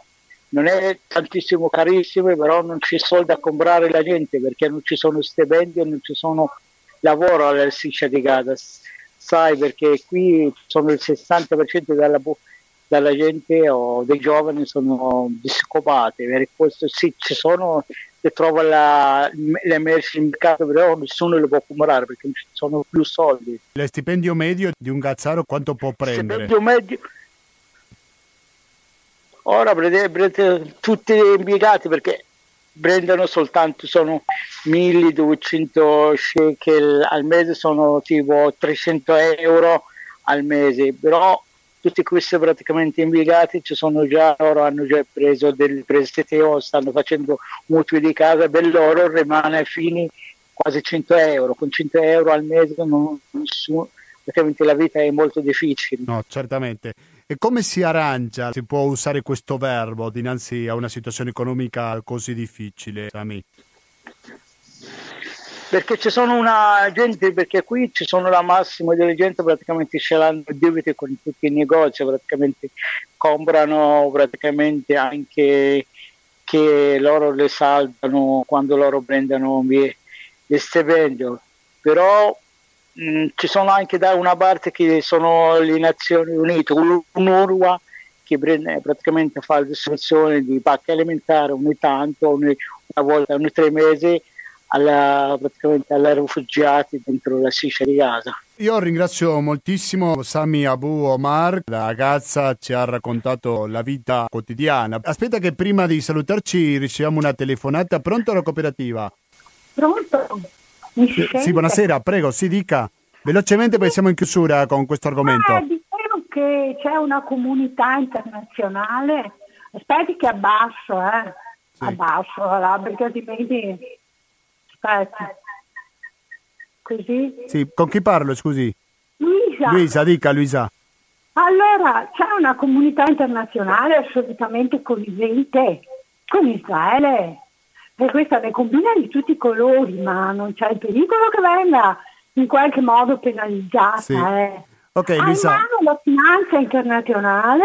non è tantissimo carissimo, però non c'è soldi a comprare la gente perché non ci sono stipendi e non ci sono lavoro alla striscia di Gaza. Sai perché qui sono il 60% della, della gente o dei giovani sono disoccupati, per questo sì, ci sono, si trova la, le merci in mercato, però nessuno le può comprare perché non ci sono più soldi. Lo stipendio medio di un gazzaro quanto può prendere? Stipendio medio Ora prendete tutti gli impiegati perché prendono soltanto sono 1200 shekel al mese, sono tipo 300 euro al mese, però tutti questi praticamente impiegati ci sono già, loro hanno già preso del prestiti o stanno facendo mutui di casa, per loro rimane fini quasi 100 euro, con 100 euro al mese non, nessuno, praticamente la vita è molto difficile. No, certamente. E come si arrangia, si può usare questo verbo dinanzi a una situazione economica così difficile, Sami? Perché ci sono una gente, perché qui ci sono la massima delle gente praticamente ce l'hanno debiti con tutti i negozi, praticamente comprano praticamente anche che loro le saldano quando loro prendono le stipendio. Però Mm, ci sono anche da una parte che sono le Nazioni Unite, un'URWA che prende, praticamente fa la distribuzione di pacche alimentari ogni tanto, ogni, una volta ogni tre mesi alla, praticamente ai rifugiati dentro la Sicilia di Gaza. Io ringrazio moltissimo Sami Abu Omar, la ragazza ci ha raccontato la vita quotidiana. Aspetta che prima di salutarci riceviamo una telefonata. Pronto alla cooperativa? Pronto? Sì, buonasera, prego, si dica. Velocemente perché siamo in chiusura con questo argomento. Ah, dicevo che c'è una comunità internazionale. Aspetti che abbasso, eh. Sì. Abbasso, là, perché altrimenti... Aspetta. Così? Sì, con chi parlo, scusi? Luisa. Luisa, dica Luisa. Allora c'è una comunità internazionale assolutamente connivente con Israele e questa ne combina di tutti i colori, ma non c'è il pericolo che venga in qualche modo penalizzata. Sì. Eh. Okay, ha in mano la finanza internazionale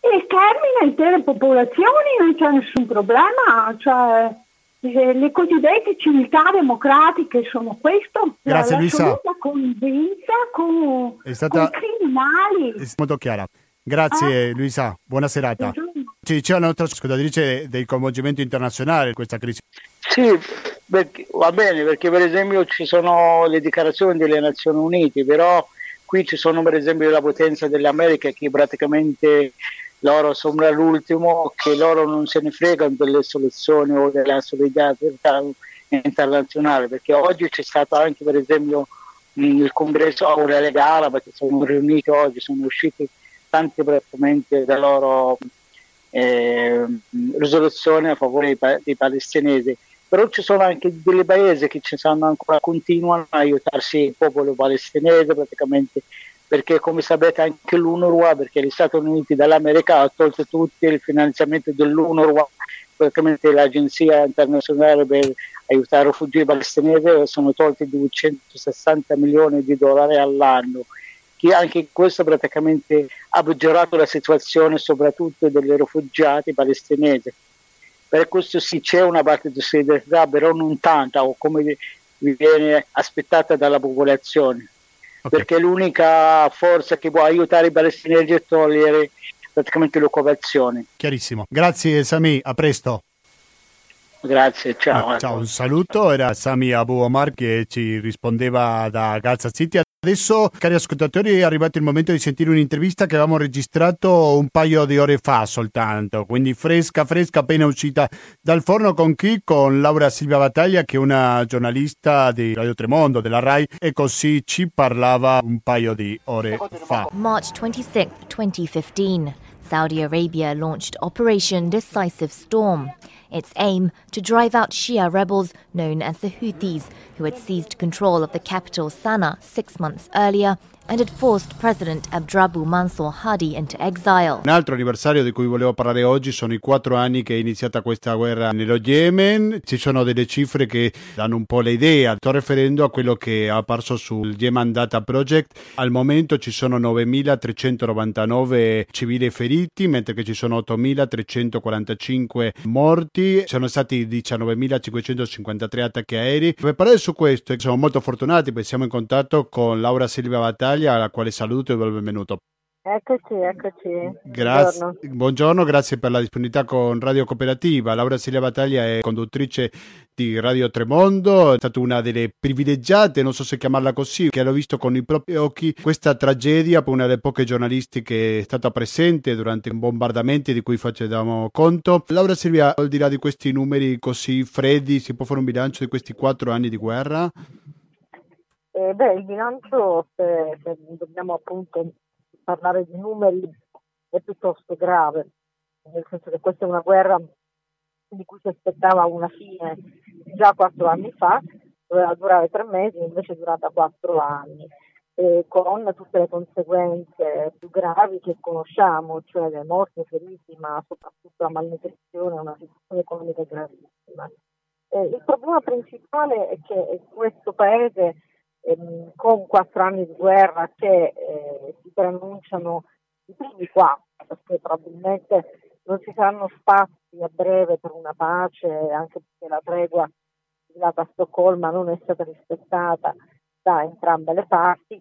e termina intere popolazioni, non c'è nessun problema. Cioè, eh, le cosiddette civiltà democratiche sono questo, Grazie, la convivenza con, è stata... con criminali. È molto chiara. Grazie eh? Luisa, buona serata. Ci c'è una nostra ascoltatrice del coinvolgimento internazionale in questa crisi. Sì, perché, va bene, perché per esempio ci sono le dichiarazioni delle Nazioni Unite, però qui ci sono per esempio la potenza dell'America che praticamente loro sono l'ultimo, che loro non se ne fregano delle soluzioni o della solidarietà internazionale, perché oggi c'è stato anche per esempio il congresso ora legale, perché sono riuniti oggi, sono usciti tanti praticamente da loro eh, risoluzioni a favore dei, dei palestinesi però ci sono anche dei paesi che ci stanno ancora continuano a aiutarsi il popolo palestinese praticamente perché come sapete anche l'UNRWA perché gli Stati Uniti dall'America ha tolto tutto il finanziamento dell'UNRWA praticamente l'agenzia internazionale per aiutare i rifugiati palestinesi sono tolti 260 milioni di dollari all'anno che anche questo praticamente ha peggiorato la situazione soprattutto dei rifugiati palestinesi per questo sì c'è una parte di solidarietà, però non tanta o come viene aspettata dalla popolazione. Okay. Perché l'unica forza che può aiutare i palestinesi è togliere praticamente l'occupazione. Chiarissimo. Grazie Sami, a presto. Grazie, ciao. Ah, ciao, un saluto, era Sami Abu Omar che ci rispondeva da Gaza City. Adesso, cari ascoltatori, è arrivato il momento di sentire un'intervista che avevamo registrato un paio di ore fa soltanto, quindi fresca, fresca, appena uscita dal forno con chi? Con Laura Silvia Battaglia, che è una giornalista di Radio Tremondo, della RAI, e così ci parlava un paio di ore fa. March 26, 2015. Saudi Arabia launched Operation Decisive Storm. Its aim to drive out Shia rebels known as the Houthis, who had seized control of the capital Sana'a six months earlier and had forced President Abdrabu Mansour Hadi into exile. Un altro anniversario di cui volevo parlare oggi sono i quattro anni che è iniziata questa guerra nello Yemen. Ci sono delle cifre che danno un po' l'idea. Sto riferendo a quello che è apparso sul Yemen Data Project. Al momento ci sono 9.399 civili feriti, mentre ci sono 8.345 morti. Ci sono stati 19.553 attacchi aerei. Per parlare su questo siamo molto fortunati perché siamo in contatto con Laura Silvia Battaglia alla quale saluto e do il benvenuto. Eccoci, eccoci. Grazie. Buongiorno. Buongiorno. grazie per la disponibilità con Radio Cooperativa. Laura Silvia Battaglia è conduttrice di Radio Tremondo, è stata una delle privilegiate, non so se chiamarla così, che hanno visto con i propri occhi questa tragedia per una delle poche giornalisti che è stata presente durante i bombardamenti di cui facevamo conto. Laura Silvia, al di là di questi numeri così freddi, si può fare un bilancio di questi quattro anni di guerra? Eh, beh, il bilancio, se, se, dobbiamo appunto parlare di numeri, è piuttosto grave, nel senso che questa è una guerra di cui si aspettava una fine già quattro anni fa, doveva durare tre mesi, invece è durata quattro anni, eh, con tutte le conseguenze più gravi che conosciamo, cioè le morti, i feriti, ma soprattutto la malnutrizione, una situazione economica gravissima. Eh, il problema principale è che questo paese ehm, con quattro anni di guerra che eh, si preannunciano i primi quattro, perché probabilmente non ci saranno spazi a breve per una pace, anche perché la tregua data a Stoccolma non è stata rispettata da entrambe le parti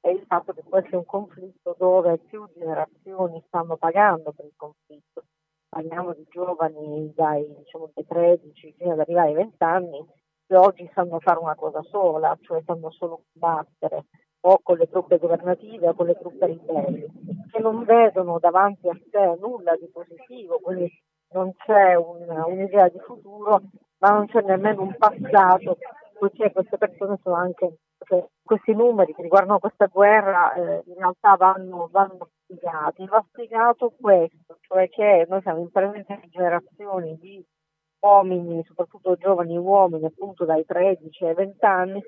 e il fatto che questo è un conflitto dove più generazioni stanno pagando per il conflitto. Parliamo di giovani dai, diciamo, dai 13 fino ad arrivare ai 20 anni che oggi sanno fare una cosa sola, cioè sanno solo combattere o con le truppe governative o con le truppe ribelli, che non vedono davanti a sé nulla di positivo, quindi non c'è un, un'idea di futuro, ma non c'è nemmeno un passato, poiché queste persone sono anche, cioè, questi numeri che riguardano questa guerra eh, in realtà vanno, vanno spiegati. Va spiegato questo, cioè che noi siamo in presenza di generazioni di uomini, soprattutto giovani uomini, appunto dai 13 ai 20 anni,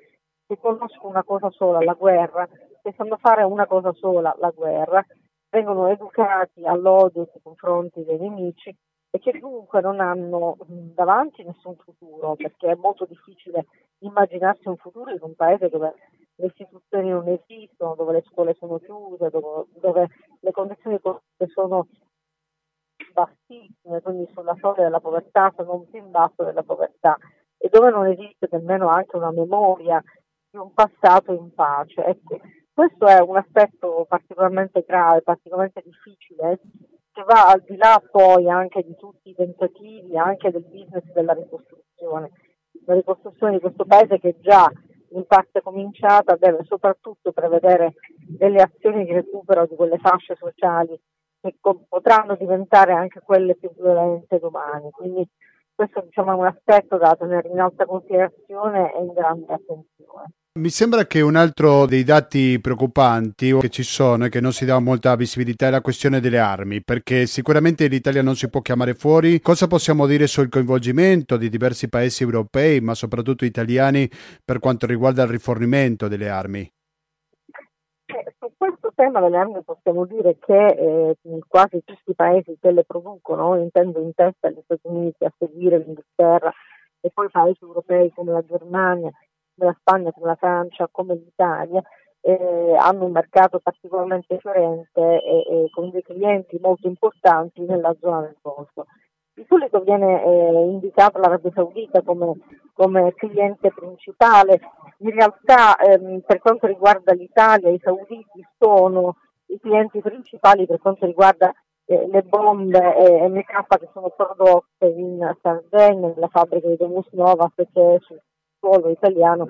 che conoscono una cosa sola, la guerra, che sanno fare una cosa sola, la guerra, vengono educati all'odio nei confronti dei nemici e che dunque non hanno davanti nessun futuro, perché è molto difficile immaginarsi un futuro in un paese dove le istituzioni non esistono, dove le scuole sono chiuse, dove, dove le condizioni economiche sono bassissime, quindi sulla soglia della povertà, se non più in basso della povertà, e dove non esiste nemmeno anche una memoria un passato in pace. Ecco, questo è un aspetto particolarmente grave, particolarmente difficile, che va al di là poi anche di tutti i tentativi, anche del business della ricostruzione. La ricostruzione di questo paese che già in parte cominciata deve soprattutto prevedere delle azioni di recupero di quelle fasce sociali che co- potranno diventare anche quelle più violente domani. Quindi questo diciamo, è un aspetto da tenere in alta considerazione e in grande attenzione. Mi sembra che un altro dei dati preoccupanti che ci sono e che non si dà molta visibilità è la questione delle armi, perché sicuramente l'Italia non si può chiamare fuori. Cosa possiamo dire sul coinvolgimento di diversi paesi europei, ma soprattutto italiani, per quanto riguarda il rifornimento delle armi? Eh, tema delle armi possiamo dire che eh, quasi tutti i paesi che le producono, intendo in testa gli Stati Uniti, a seguire l'Inghilterra e poi paesi europei come la Germania, come la Spagna, come la Francia, come l'Italia, eh, hanno un mercato particolarmente fiorente e, e, con dei clienti molto importanti nella zona del Golfo. Di solito viene eh, indicata l'Arabia Saudita come, come, cliente principale, in realtà ehm, per quanto riguarda l'Italia i sauditi sono i clienti principali per quanto riguarda eh, le bombe e MK che sono prodotte in Sardegna, nella fabbrica di Domus Nova, che è su suolo italiano,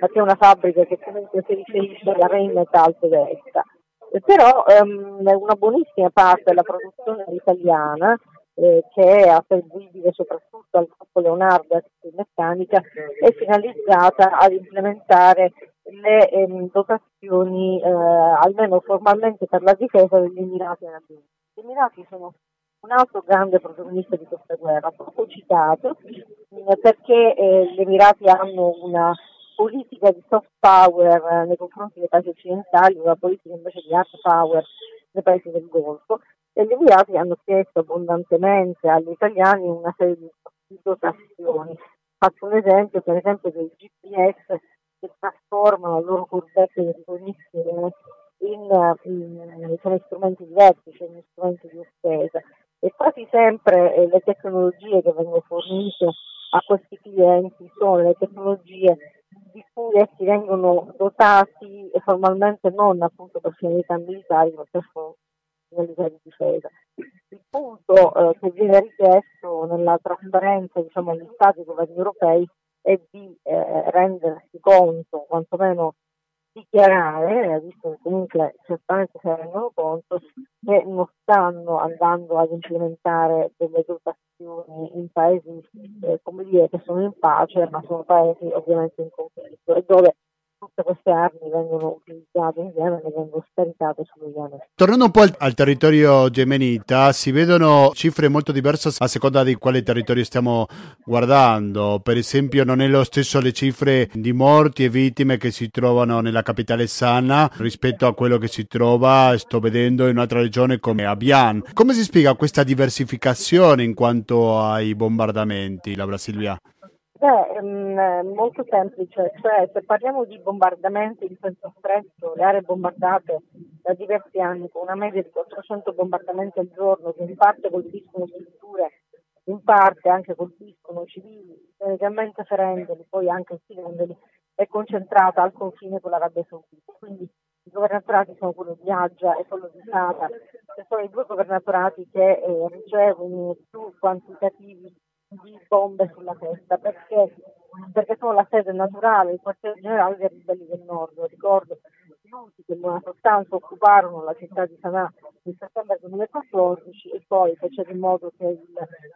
ma c'è una fabbrica che comunque si riferisce alla Rheinmetall tedesca. Però ehm, una buonissima parte della produzione italiana, eh, che è attribuibile soprattutto al gruppo Leonardo Meccanica, è finalizzata ad implementare le ehm, dotazioni, eh, almeno formalmente per la difesa degli Emirati Arabi Uniti. Gli Emirati sono un altro grande protagonista di questa guerra, poco citato, eh, perché eh, gli Emirati hanno una politica di soft power eh, nei confronti dei paesi occidentali, una politica invece di hard power nei paesi del Golfo, e gli Emirati hanno chiesto abbondantemente agli italiani una serie di, dotazioni. Faccio un esempio, per esempio, dei GPS che trasformano le loro corbette di ricognizione in, in, in, strumenti diversi, cioè in strumenti di offesa e quasi sempre eh, le tecnologie che vengono fornite a questi clienti sono le tecnologie di cui essi vengono dotati formalmente non appunto per finalità militari ma per finalità di difesa. Il punto eh, che viene richiesto nella trasparenza diciamo, agli stati e governi europei è di eh, rendersi conto, quantomeno dichiarare, visto che comunque certamente si rendono conto, che non stanno andando ad implementare delle dotazioni in paesi eh, come dire, che sono in pace, ma sono paesi ovviamente in conflitto e dove tutte queste armi vengono utilizzate in Yemen e vengono scaricate sullo Yemen. Tornando un po' al, al, territorio yemenita, si vedono cifre molto diverse a seconda di quale territorio stiamo guardando. Per esempio, non è lo stesso le cifre di morti e vittime che si trovano nella capitale Sana rispetto a quello che si trova, sto vedendo, in un'altra regione come Abian. Come si spiega questa diversificazione in quanto ai bombardamenti, Laura Silvia? Beh, mh, mm, molto semplice, cioè se parliamo di bombardamenti in senso stretto, le aree bombardate da diversi anni con una media di 400 bombardamenti al giorno che in parte colpiscono strutture, in parte anche colpiscono civili, generalmente ferendoli, poi anche uccidendoli, è concentrata al confine con l'Arabia Saudita. Quindi i governatorati sono quello di Aggia e quello di Sada, che sono i due governatorati che eh, ricevono più quantitativi di bombe sulla testa perché, perché sono la sede naturale, il quartiere generale dei ribelli del nord. Ricordo che in buona sostanza occuparono la città di Sanaa nel settembre 2014 e poi fecero in modo che il,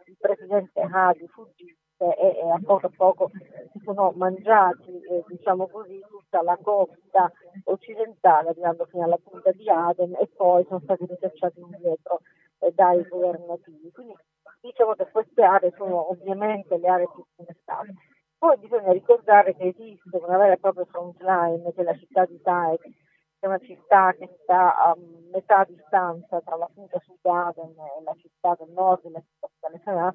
il presidente Hadi fuggisse e, e, a poco a poco si sono mangiati, eh, diciamo così, tutta la costa occidentale, arrivando fino alla punta di Aden e poi sono stati ricacciati indietro eh, dai governativi. Quindi Diciamo che queste aree sono ovviamente le aree più contestate. Poi bisogna ricordare che esiste una vera e propria front line, che è la città di Taek, che è una città che sta um, metà distanza tra la punta sud Aden e la città del nord, la città di Sanaa,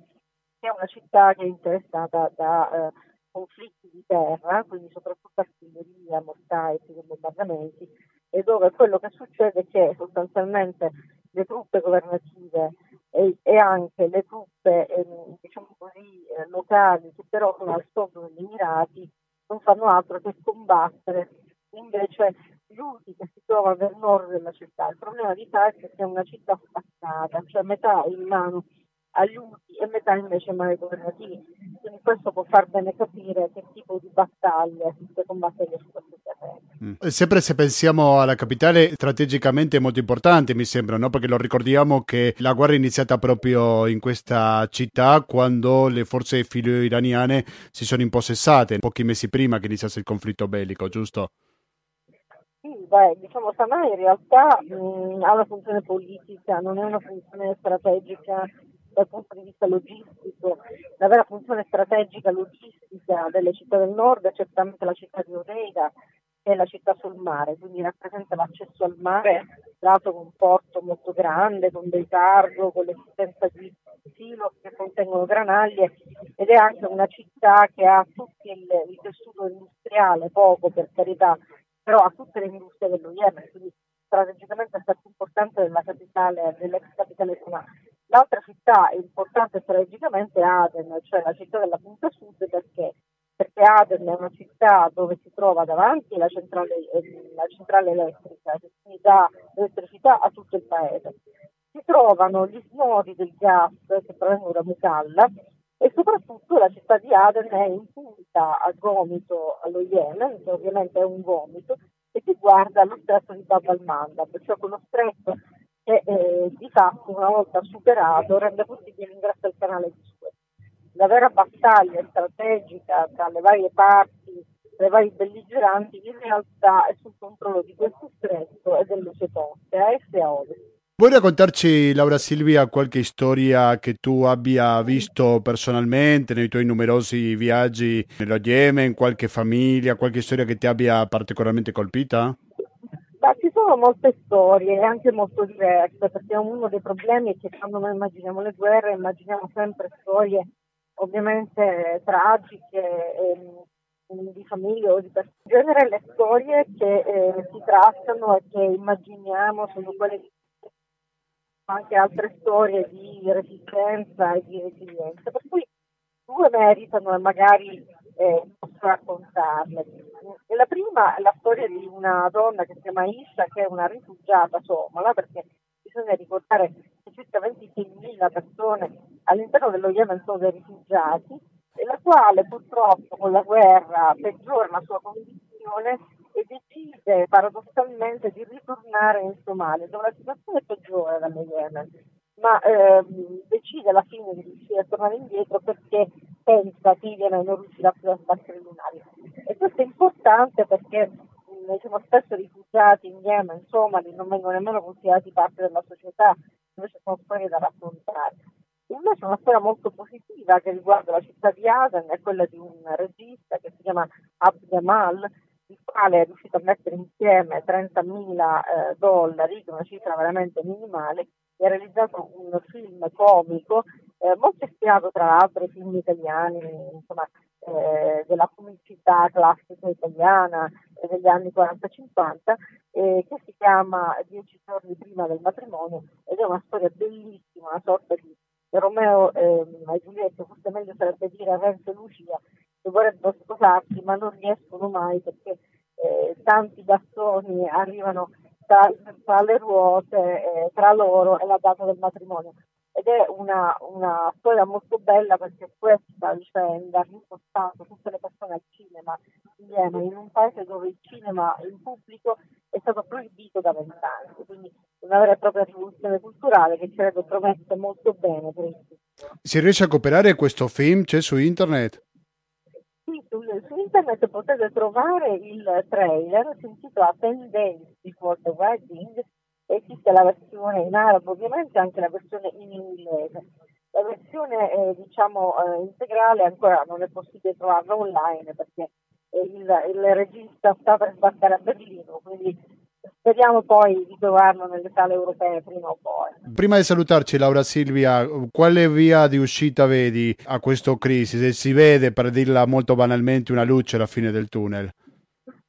che è una città che è interessata da eh, conflitti di terra, quindi soprattutto artiglieria, mortaici, bombardamenti, e dove quello che succede è che sostanzialmente le truppe governative e, e anche le truppe eh, diciamo così, eh, locali che però sono al sud degli Emirati non fanno altro che combattere invece gli Uti che si trovano nel nord della città. Il problema di Taiz è che è una città spaccata, cioè metà in mano agli Uti e metà invece ai mani governativi. Quindi questo può far bene capire che tipo di battaglie si questo terreno. Mm. Sempre se pensiamo alla capitale, strategicamente è molto importante, mi sembra, no? perché lo ricordiamo che la guerra è iniziata proprio in questa città quando le forze filo-iraniane si sono impossessate, pochi mesi prima che iniziasse il conflitto bellico, giusto? Sì, beh, diciamo Sanaa in realtà mh, mm, ha una funzione politica, non è una funzione strategica dal punto di vista logistico. La vera funzione strategica logistica delle città del nord è certamente la città di Odeida, è la città sul mare, quindi rappresenta l'accesso al mare dato con un porto molto grande, con dei cargo, con l'esistenza di silo che contengono granaglie ed è anche una città che ha tutto il, il tessuto industriale, poco per carità, però ha tutte le industrie dello Yemen, quindi strategicamente è stata importante della capitale, dell'ex capitale Sanaa. L'altra città importante strategicamente è Aden, cioè la città della punta sud, perché? Perché Aden è una città dove si trova davanti la centrale, la centrale elettrica, che quindi dà elettricità a tutto il paese. Si trovano gli snodi del gas che provengono da Mukalla e soprattutto la città di Aden è in punta a gomito allo Yemen, che ovviamente è un gomito, e si guarda lo stretto di Bab al-Mandab, cioè quello stretto che eh, di fatto una volta superato rende possibile l'ingresso del canale di. La vera battaglia strategica tra le varie parti, le varie belligeranti, in realtà è sul controllo di questo stretto e delle sue coste, a est e a ovest. Vuoi raccontarci, Laura Silvia, qualche storia che tu abbia visto personalmente nei tuoi numerosi viaggi nello Yemen, qualche famiglia, qualche storia che ti abbia particolarmente colpita? Beh, ci sono molte storie, anche molto diverse, perché uno dei problemi è che quando noi immaginiamo le guerre immaginiamo sempre storie ovviamente tragiche, ehm, di famiglie o di persone. In genere le storie che eh, si trattano e che immaginiamo sono quelle di anche altre storie di resistenza e di resilienza, per cui due meritano e magari eh, posso raccontarle. La prima è la storia di una donna che si chiama Isha, che è una rifugiata somala, perché bisogna ricordare che circa 26.000 persone all'interno dello Yemen sono dei rifugiati, e la quale purtroppo con la guerra peggiora la sua condizione e decide paradossalmente di ritornare in Somalia, dove la situazione è peggiore dallo Yemen, ma ehm, decide alla fine di riuscire a tornare indietro perché pensa che Yemen non riuscirà più a sbattere lunario. E questo è importante perché mh, diciamo, spesso rifugiati in Yemen, somali, non vengono nemmeno considerati parte della società, invece sono storie da raccontare. Invece una storia molto positiva che riguarda la città di Aden è quella di un regista che si chiama Abd Jamal, il quale è riuscito a mettere insieme 30.000 eh, dollari, che è una cifra veramente minimale, e ha realizzato un film comico eh, molto ispirato tra l'altro ai film italiani, insomma, eh, della comicità classica italiana eh, degli anni 40-50, eh, che si chiama Dieci giorni prima del matrimonio ed è una storia bellissima, una sorta di Romeo ehm, e Giulietta, forse meglio sarebbe dire Renzo e Lucia, che vorrebbero sposarsi ma non riescono mai perché eh, tanti bastoni arrivano tra, tra le ruote eh, tra loro e la data del matrimonio. Ed è una, una storia molto bella perché questa vicenda ha riportato tutte le persone al cinema insieme in un paese dove il cinema in pubblico è stato proibito da vent'anni, quindi una vera e propria rivoluzione culturale che credo promette molto bene per il futuro. Si riesce a cooperare questo film? C'è su internet? Sì, su, su, internet potete trovare il trailer, si intitola 10 Days Before the Wedding, esiste la versione in arabo, ovviamente anche la versione in inglese. La versione eh, diciamo eh, integrale ancora non è possibile trovarla online perché il, il regista sta per sbarcare a Berlino, quindi speriamo poi di trovarlo nelle sale europee prima o poi. Prima di salutarci Laura Silvia, quale via di uscita vedi a questa crisi? Se si vede, per dirla molto banalmente, una luce alla fine del tunnel?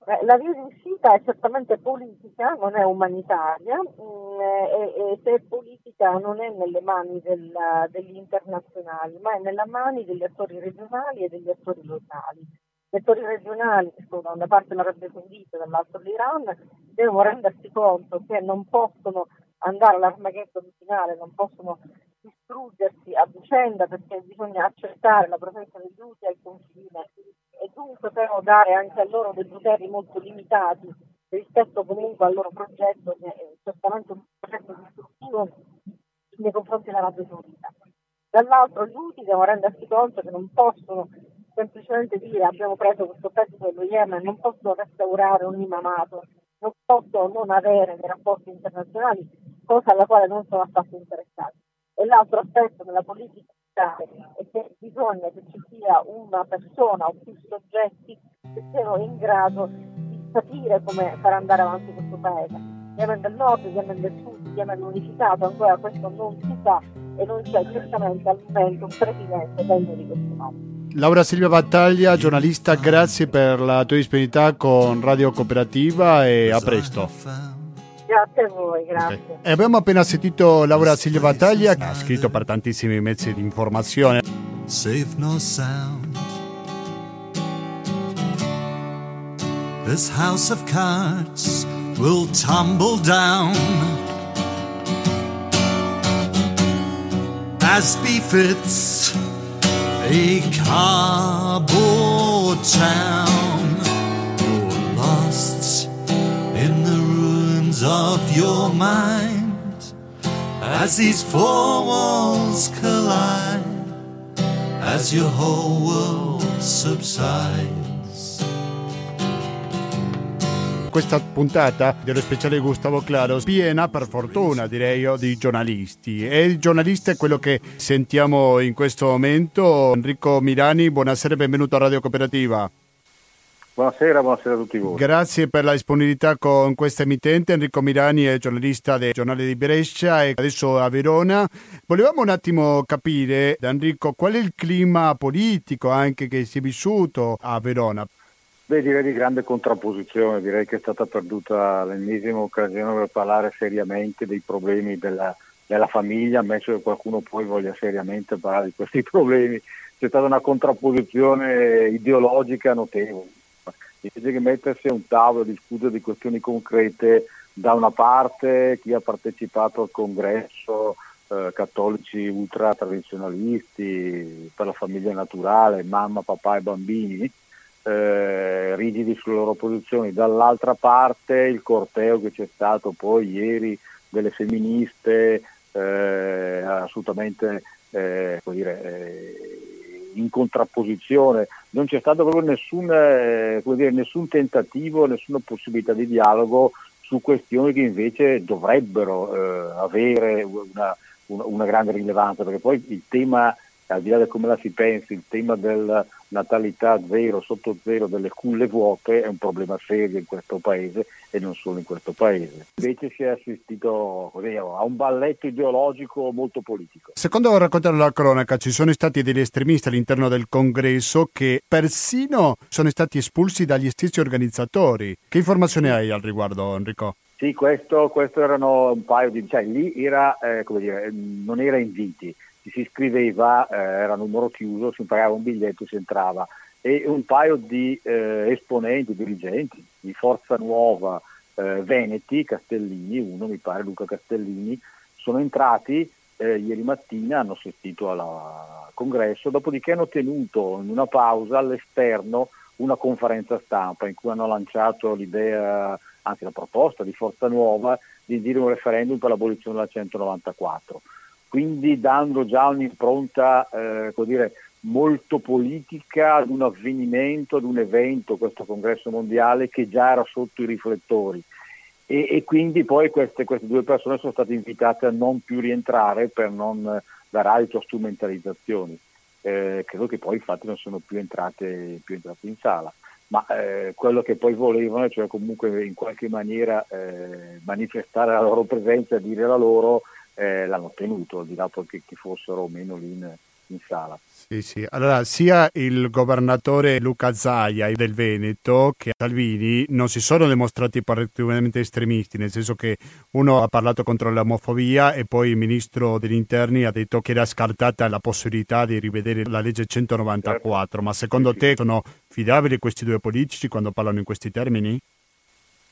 La via di uscita è certamente politica, non è umanitaria mm, e, e, se è politica non è nelle mani del, degli internazionali, ma è nelle mani degli attori regionali e degli attori locali. Settori regionali, da una parte l'Arabia Saudita e dall'altro l'Iran, devono rendersi conto che non possono andare all'Armageddon finale, non possono distruggersi a vicenda perché bisogna accettare la presenza degli Houthi al confine e dunque però dare anche a loro dei poteri molto limitati rispetto comunque al loro progetto che è certamente un progetto distruttivo nei confronti dell'Arabia Saudita. Dall'altro gli Houthi devono rendersi conto che non possono semplicemente dire abbiamo preso questo pezzo dello Yemen, non posso restaurare un imamato, non posso non avere dei rapporti internazionali, cosa alla quale non sono affatto interessati. E l'altro aspetto della politica è che bisogna che ci sia una persona o più soggetti che siano in grado di capire come far andare avanti questo paese. Yemen del nord, Yemen del sud, Yemen unificato, ancora questo non si sa e non c'è certamente al momento un presidente degno di questo nome. Laura Silvia Battaglia, giornalista, grazie per la tua disponibilità con Radio Cooperativa e a presto. Grazie a voi, grazie. Okay. E abbiamo appena sentito Laura Silvia Battaglia, che ha scritto per tantissimi mezzi di informazione. Save no sound. This house of cards will tumble down. As befits a cardboard town. Of your mind as these four walls collide, as your whole world subsides. questa puntata dello speciale Gustavo Claro piena per fortuna direi io di giornalisti. E il giornalista è quello che sentiamo in questo momento Enrico Mirani. Buonasera e benvenuto a Radio Cooperativa Buonasera, buonasera a tutti voi. Grazie per la disponibilità con questa emittente. Enrico Mirani è giornalista del giornale di Brescia e adesso a Verona. Volevamo un attimo capire, da Enrico, qual è il clima politico anche che si è vissuto a Verona. Beh, direi di grande contrapposizione, direi che è stata perduta l'ennesima occasione per parlare seriamente dei problemi della, della famiglia, ammesso che qualcuno poi voglia seriamente parlare di questi problemi. C'è stata una contrapposizione ideologica notevole. Invece che mettersi a un tavolo e discutere di questioni concrete, da una parte chi ha partecipato al congresso, eh, cattolici ultra tradizionalisti per la famiglia naturale, mamma, papà e bambini, eh, rigidi sulle loro posizioni, dall'altra parte il corteo che c'è stato poi ieri delle femministe eh, assolutamente eh, dire, eh, in contrapposizione, non c'è stato proprio nessun, eh, dire, nessun tentativo, nessuna possibilità di dialogo su questioni che invece dovrebbero eh, avere una, una, una grande rilevanza, perché poi il tema al di là di come la si pensi, il tema della natalità zero, sotto zero, delle culle vuote è un problema serio in questo paese e non solo in questo paese. Invece si è assistito a un balletto ideologico molto politico. Secondo raccontare la cronaca ci sono stati degli estremisti all'interno del congresso che persino sono stati espulsi dagli stessi organizzatori. Che informazioni hai al riguardo Enrico? Sì, questo, questo erano un paio di... cioè lì era, eh, come dire, non era inviti si iscriveva, eh, era numero chiuso, si pagava un biglietto, si entrava. E un paio di eh, esponenti, dirigenti di Forza Nuova eh, Veneti, Castellini, uno mi pare Luca Castellini, sono entrati eh, ieri mattina, hanno assistito al congresso, dopodiché hanno tenuto in una pausa all'esterno una conferenza stampa in cui hanno lanciato l'idea, anzi la proposta di Forza Nuova di dire un referendum per l'abolizione della 194 quindi dando già un'impronta eh, dire, molto politica ad un avvenimento, ad un evento, questo congresso mondiale che già era sotto i riflettori. E, e quindi poi queste, queste, due persone sono state invitate a non più rientrare per non dare adito a strumentalizzazioni. Eh, credo che poi infatti non sono più entrate, più entrate in sala. ma eh, quello che poi volevano, cioè comunque in qualche maniera eh, manifestare la loro presenza, dire la loro, eh, l'hanno ottenuto, al di là poi che, che fossero o meno lì in, in sala. Sì, sì. Allora, sia il governatore Luca Zaia del Veneto che Salvini non si sono dimostrati particolarmente estremisti, nel senso che uno ha parlato contro l'omofobia e poi il ministro degli interni ha detto che era scartata la possibilità di rivedere la legge 194. Certo. Ma secondo sì, te sì. sono fidabili questi due politici quando parlano in questi termini?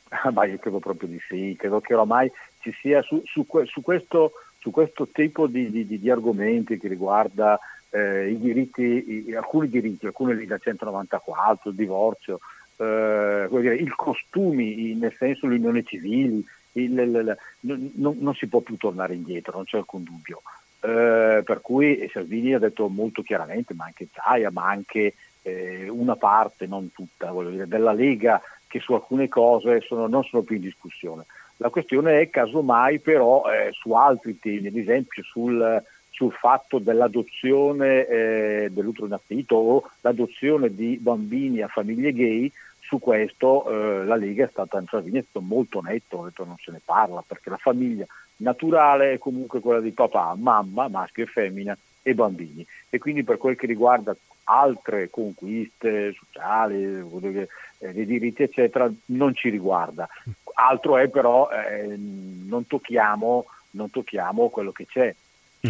Ah, ma io credo proprio di sì, credo che oramai ci sia su, su, su, questo, su questo, tipo di, di, di argomenti che riguarda eh, i diritti, i, alcuni diritti, alcune leggi da 194, il divorzio, eh, dire, i costumi, nel senso le unioni civili, il, il, il, non, non, si può più tornare indietro, non c'è alcun dubbio. Eh, per cui Salvini ha detto molto chiaramente, ma anche Zaia, ma anche eh, una parte, non tutta, dire, della Lega che su alcune cose sono, non sono più in discussione. La questione è casomai però eh, su altri temi, ad esempio sul sul fatto dell'adozione eh, dell'utero in affitto o l'adozione di bambini a famiglie gay, su questo eh, la Lega è stata, Salvini è stato molto netto, detto non se ne parla perché la famiglia naturale è comunque quella di papà, mamma, maschio e femmina e bambini e quindi per quel che riguarda altre conquiste sociali, eh, dei diritti eccetera, non ci riguarda. Altro è però eh, non, tocchiamo, non tocchiamo quello che c'è.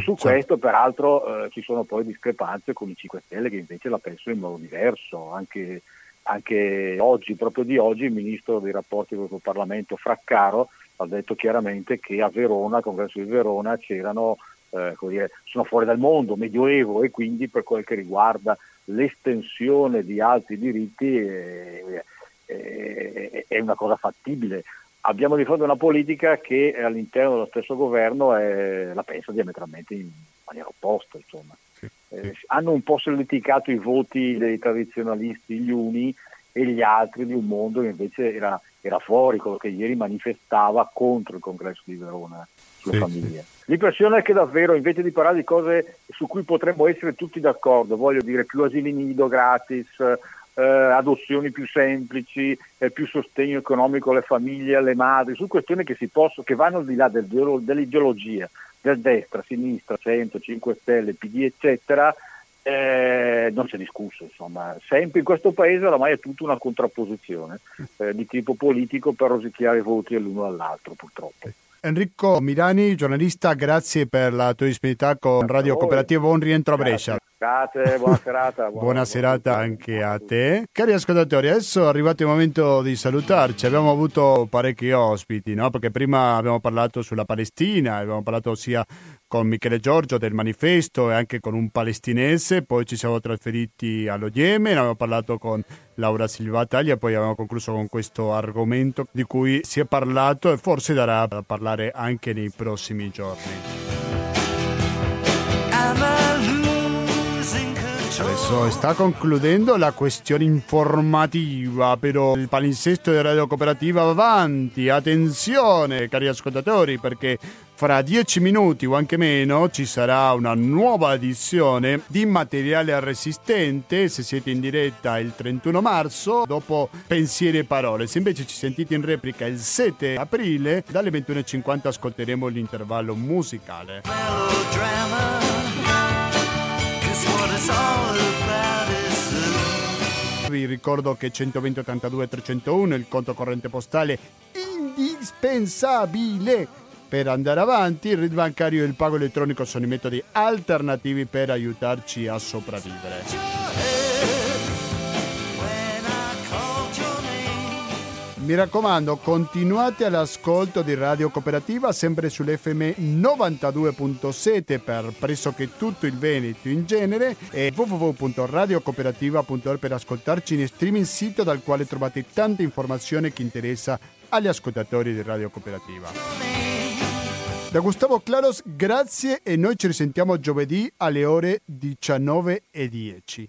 Su questo peraltro eh, ci sono poi discrepanze con i 5 Stelle che invece la pensano in modo diverso, anche, anche oggi, proprio di oggi, il ministro dei rapporti con il Parlamento Fraccaro ha detto chiaramente che a Verona, al congresso di Verona, c'erano, eh, dire, sono fuori dal mondo, medioevo e quindi per quel che riguarda l'estensione di altri diritti eh, è una cosa fattibile abbiamo di fronte una politica che all'interno dello stesso governo è, la pensa diametralmente in maniera opposta. Insomma. Sì, sì. Eh, hanno un po' solleticato i voti dei tradizionalisti gli uni e gli altri di un mondo che invece era, era fuori, quello che ieri manifestava contro il congresso di Verona sulle sì, famiglie. L'impressione è che davvero invece di parlare di cose su cui potremmo essere tutti d'accordo, voglio dire più asili nido gratis, eh, adozioni più semplici, eh, più sostegno economico alle famiglie, alle madri, su questioni che, possono, che vanno al di là del, dell'ideologia, del destra, sinistra, centro, 5 Stelle, PD, eccetera, eh, non si è discusso, insomma, sempre in questo paese oramai è tutta una contrapposizione eh, di tipo politico per rosicchiare i voti l'uno all'altro, purtroppo. Enrico Mirani, giornalista, grazie per la tua disponibilità con Radio Cooperativa. Buon rientro a Brescia. Grazie, buona serata. Buona, buona serata anche a te. Cari ascoltatori, adesso è arrivato il momento di salutarci. Abbiamo avuto parecchi ospiti, no? perché prima abbiamo parlato sulla Palestina, abbiamo parlato sia con Michele Giorgio del manifesto e anche con un palestinese, poi ci siamo trasferiti allo Yemen, abbiamo parlato con Laura Silva Taglia, poi abbiamo concluso con questo argomento di cui si è parlato e forse darà da parlare anche nei prossimi giorni. Adesso sta concludendo la questione informativa, però il palinsesto di Radio Cooperativa va avanti. Attenzione, cari ascoltatori, perché fra dieci minuti o anche meno ci sarà una nuova edizione di materiale resistente. Se siete in diretta il 31 marzo, dopo pensieri e parole. Se invece ci sentite in replica il 7 aprile, dalle 21.50 ascolteremo l'intervallo musicale. Melodrama. Vi ricordo che 120 82 301 è il conto corrente postale indispensabile per andare avanti. Il RID bancario e il pago elettronico sono i metodi alternativi per aiutarci a sopravvivere. Mi raccomando, continuate all'ascolto di Radio Cooperativa sempre sull'FM 92.7 per pressoché tutto il Veneto in genere e www.radiocooperativa.org per ascoltarci in streaming sito dal quale trovate tante informazioni che interessa agli ascoltatori di Radio Cooperativa. Da Gustavo Claros, grazie e noi ci risentiamo giovedì alle ore 19.10.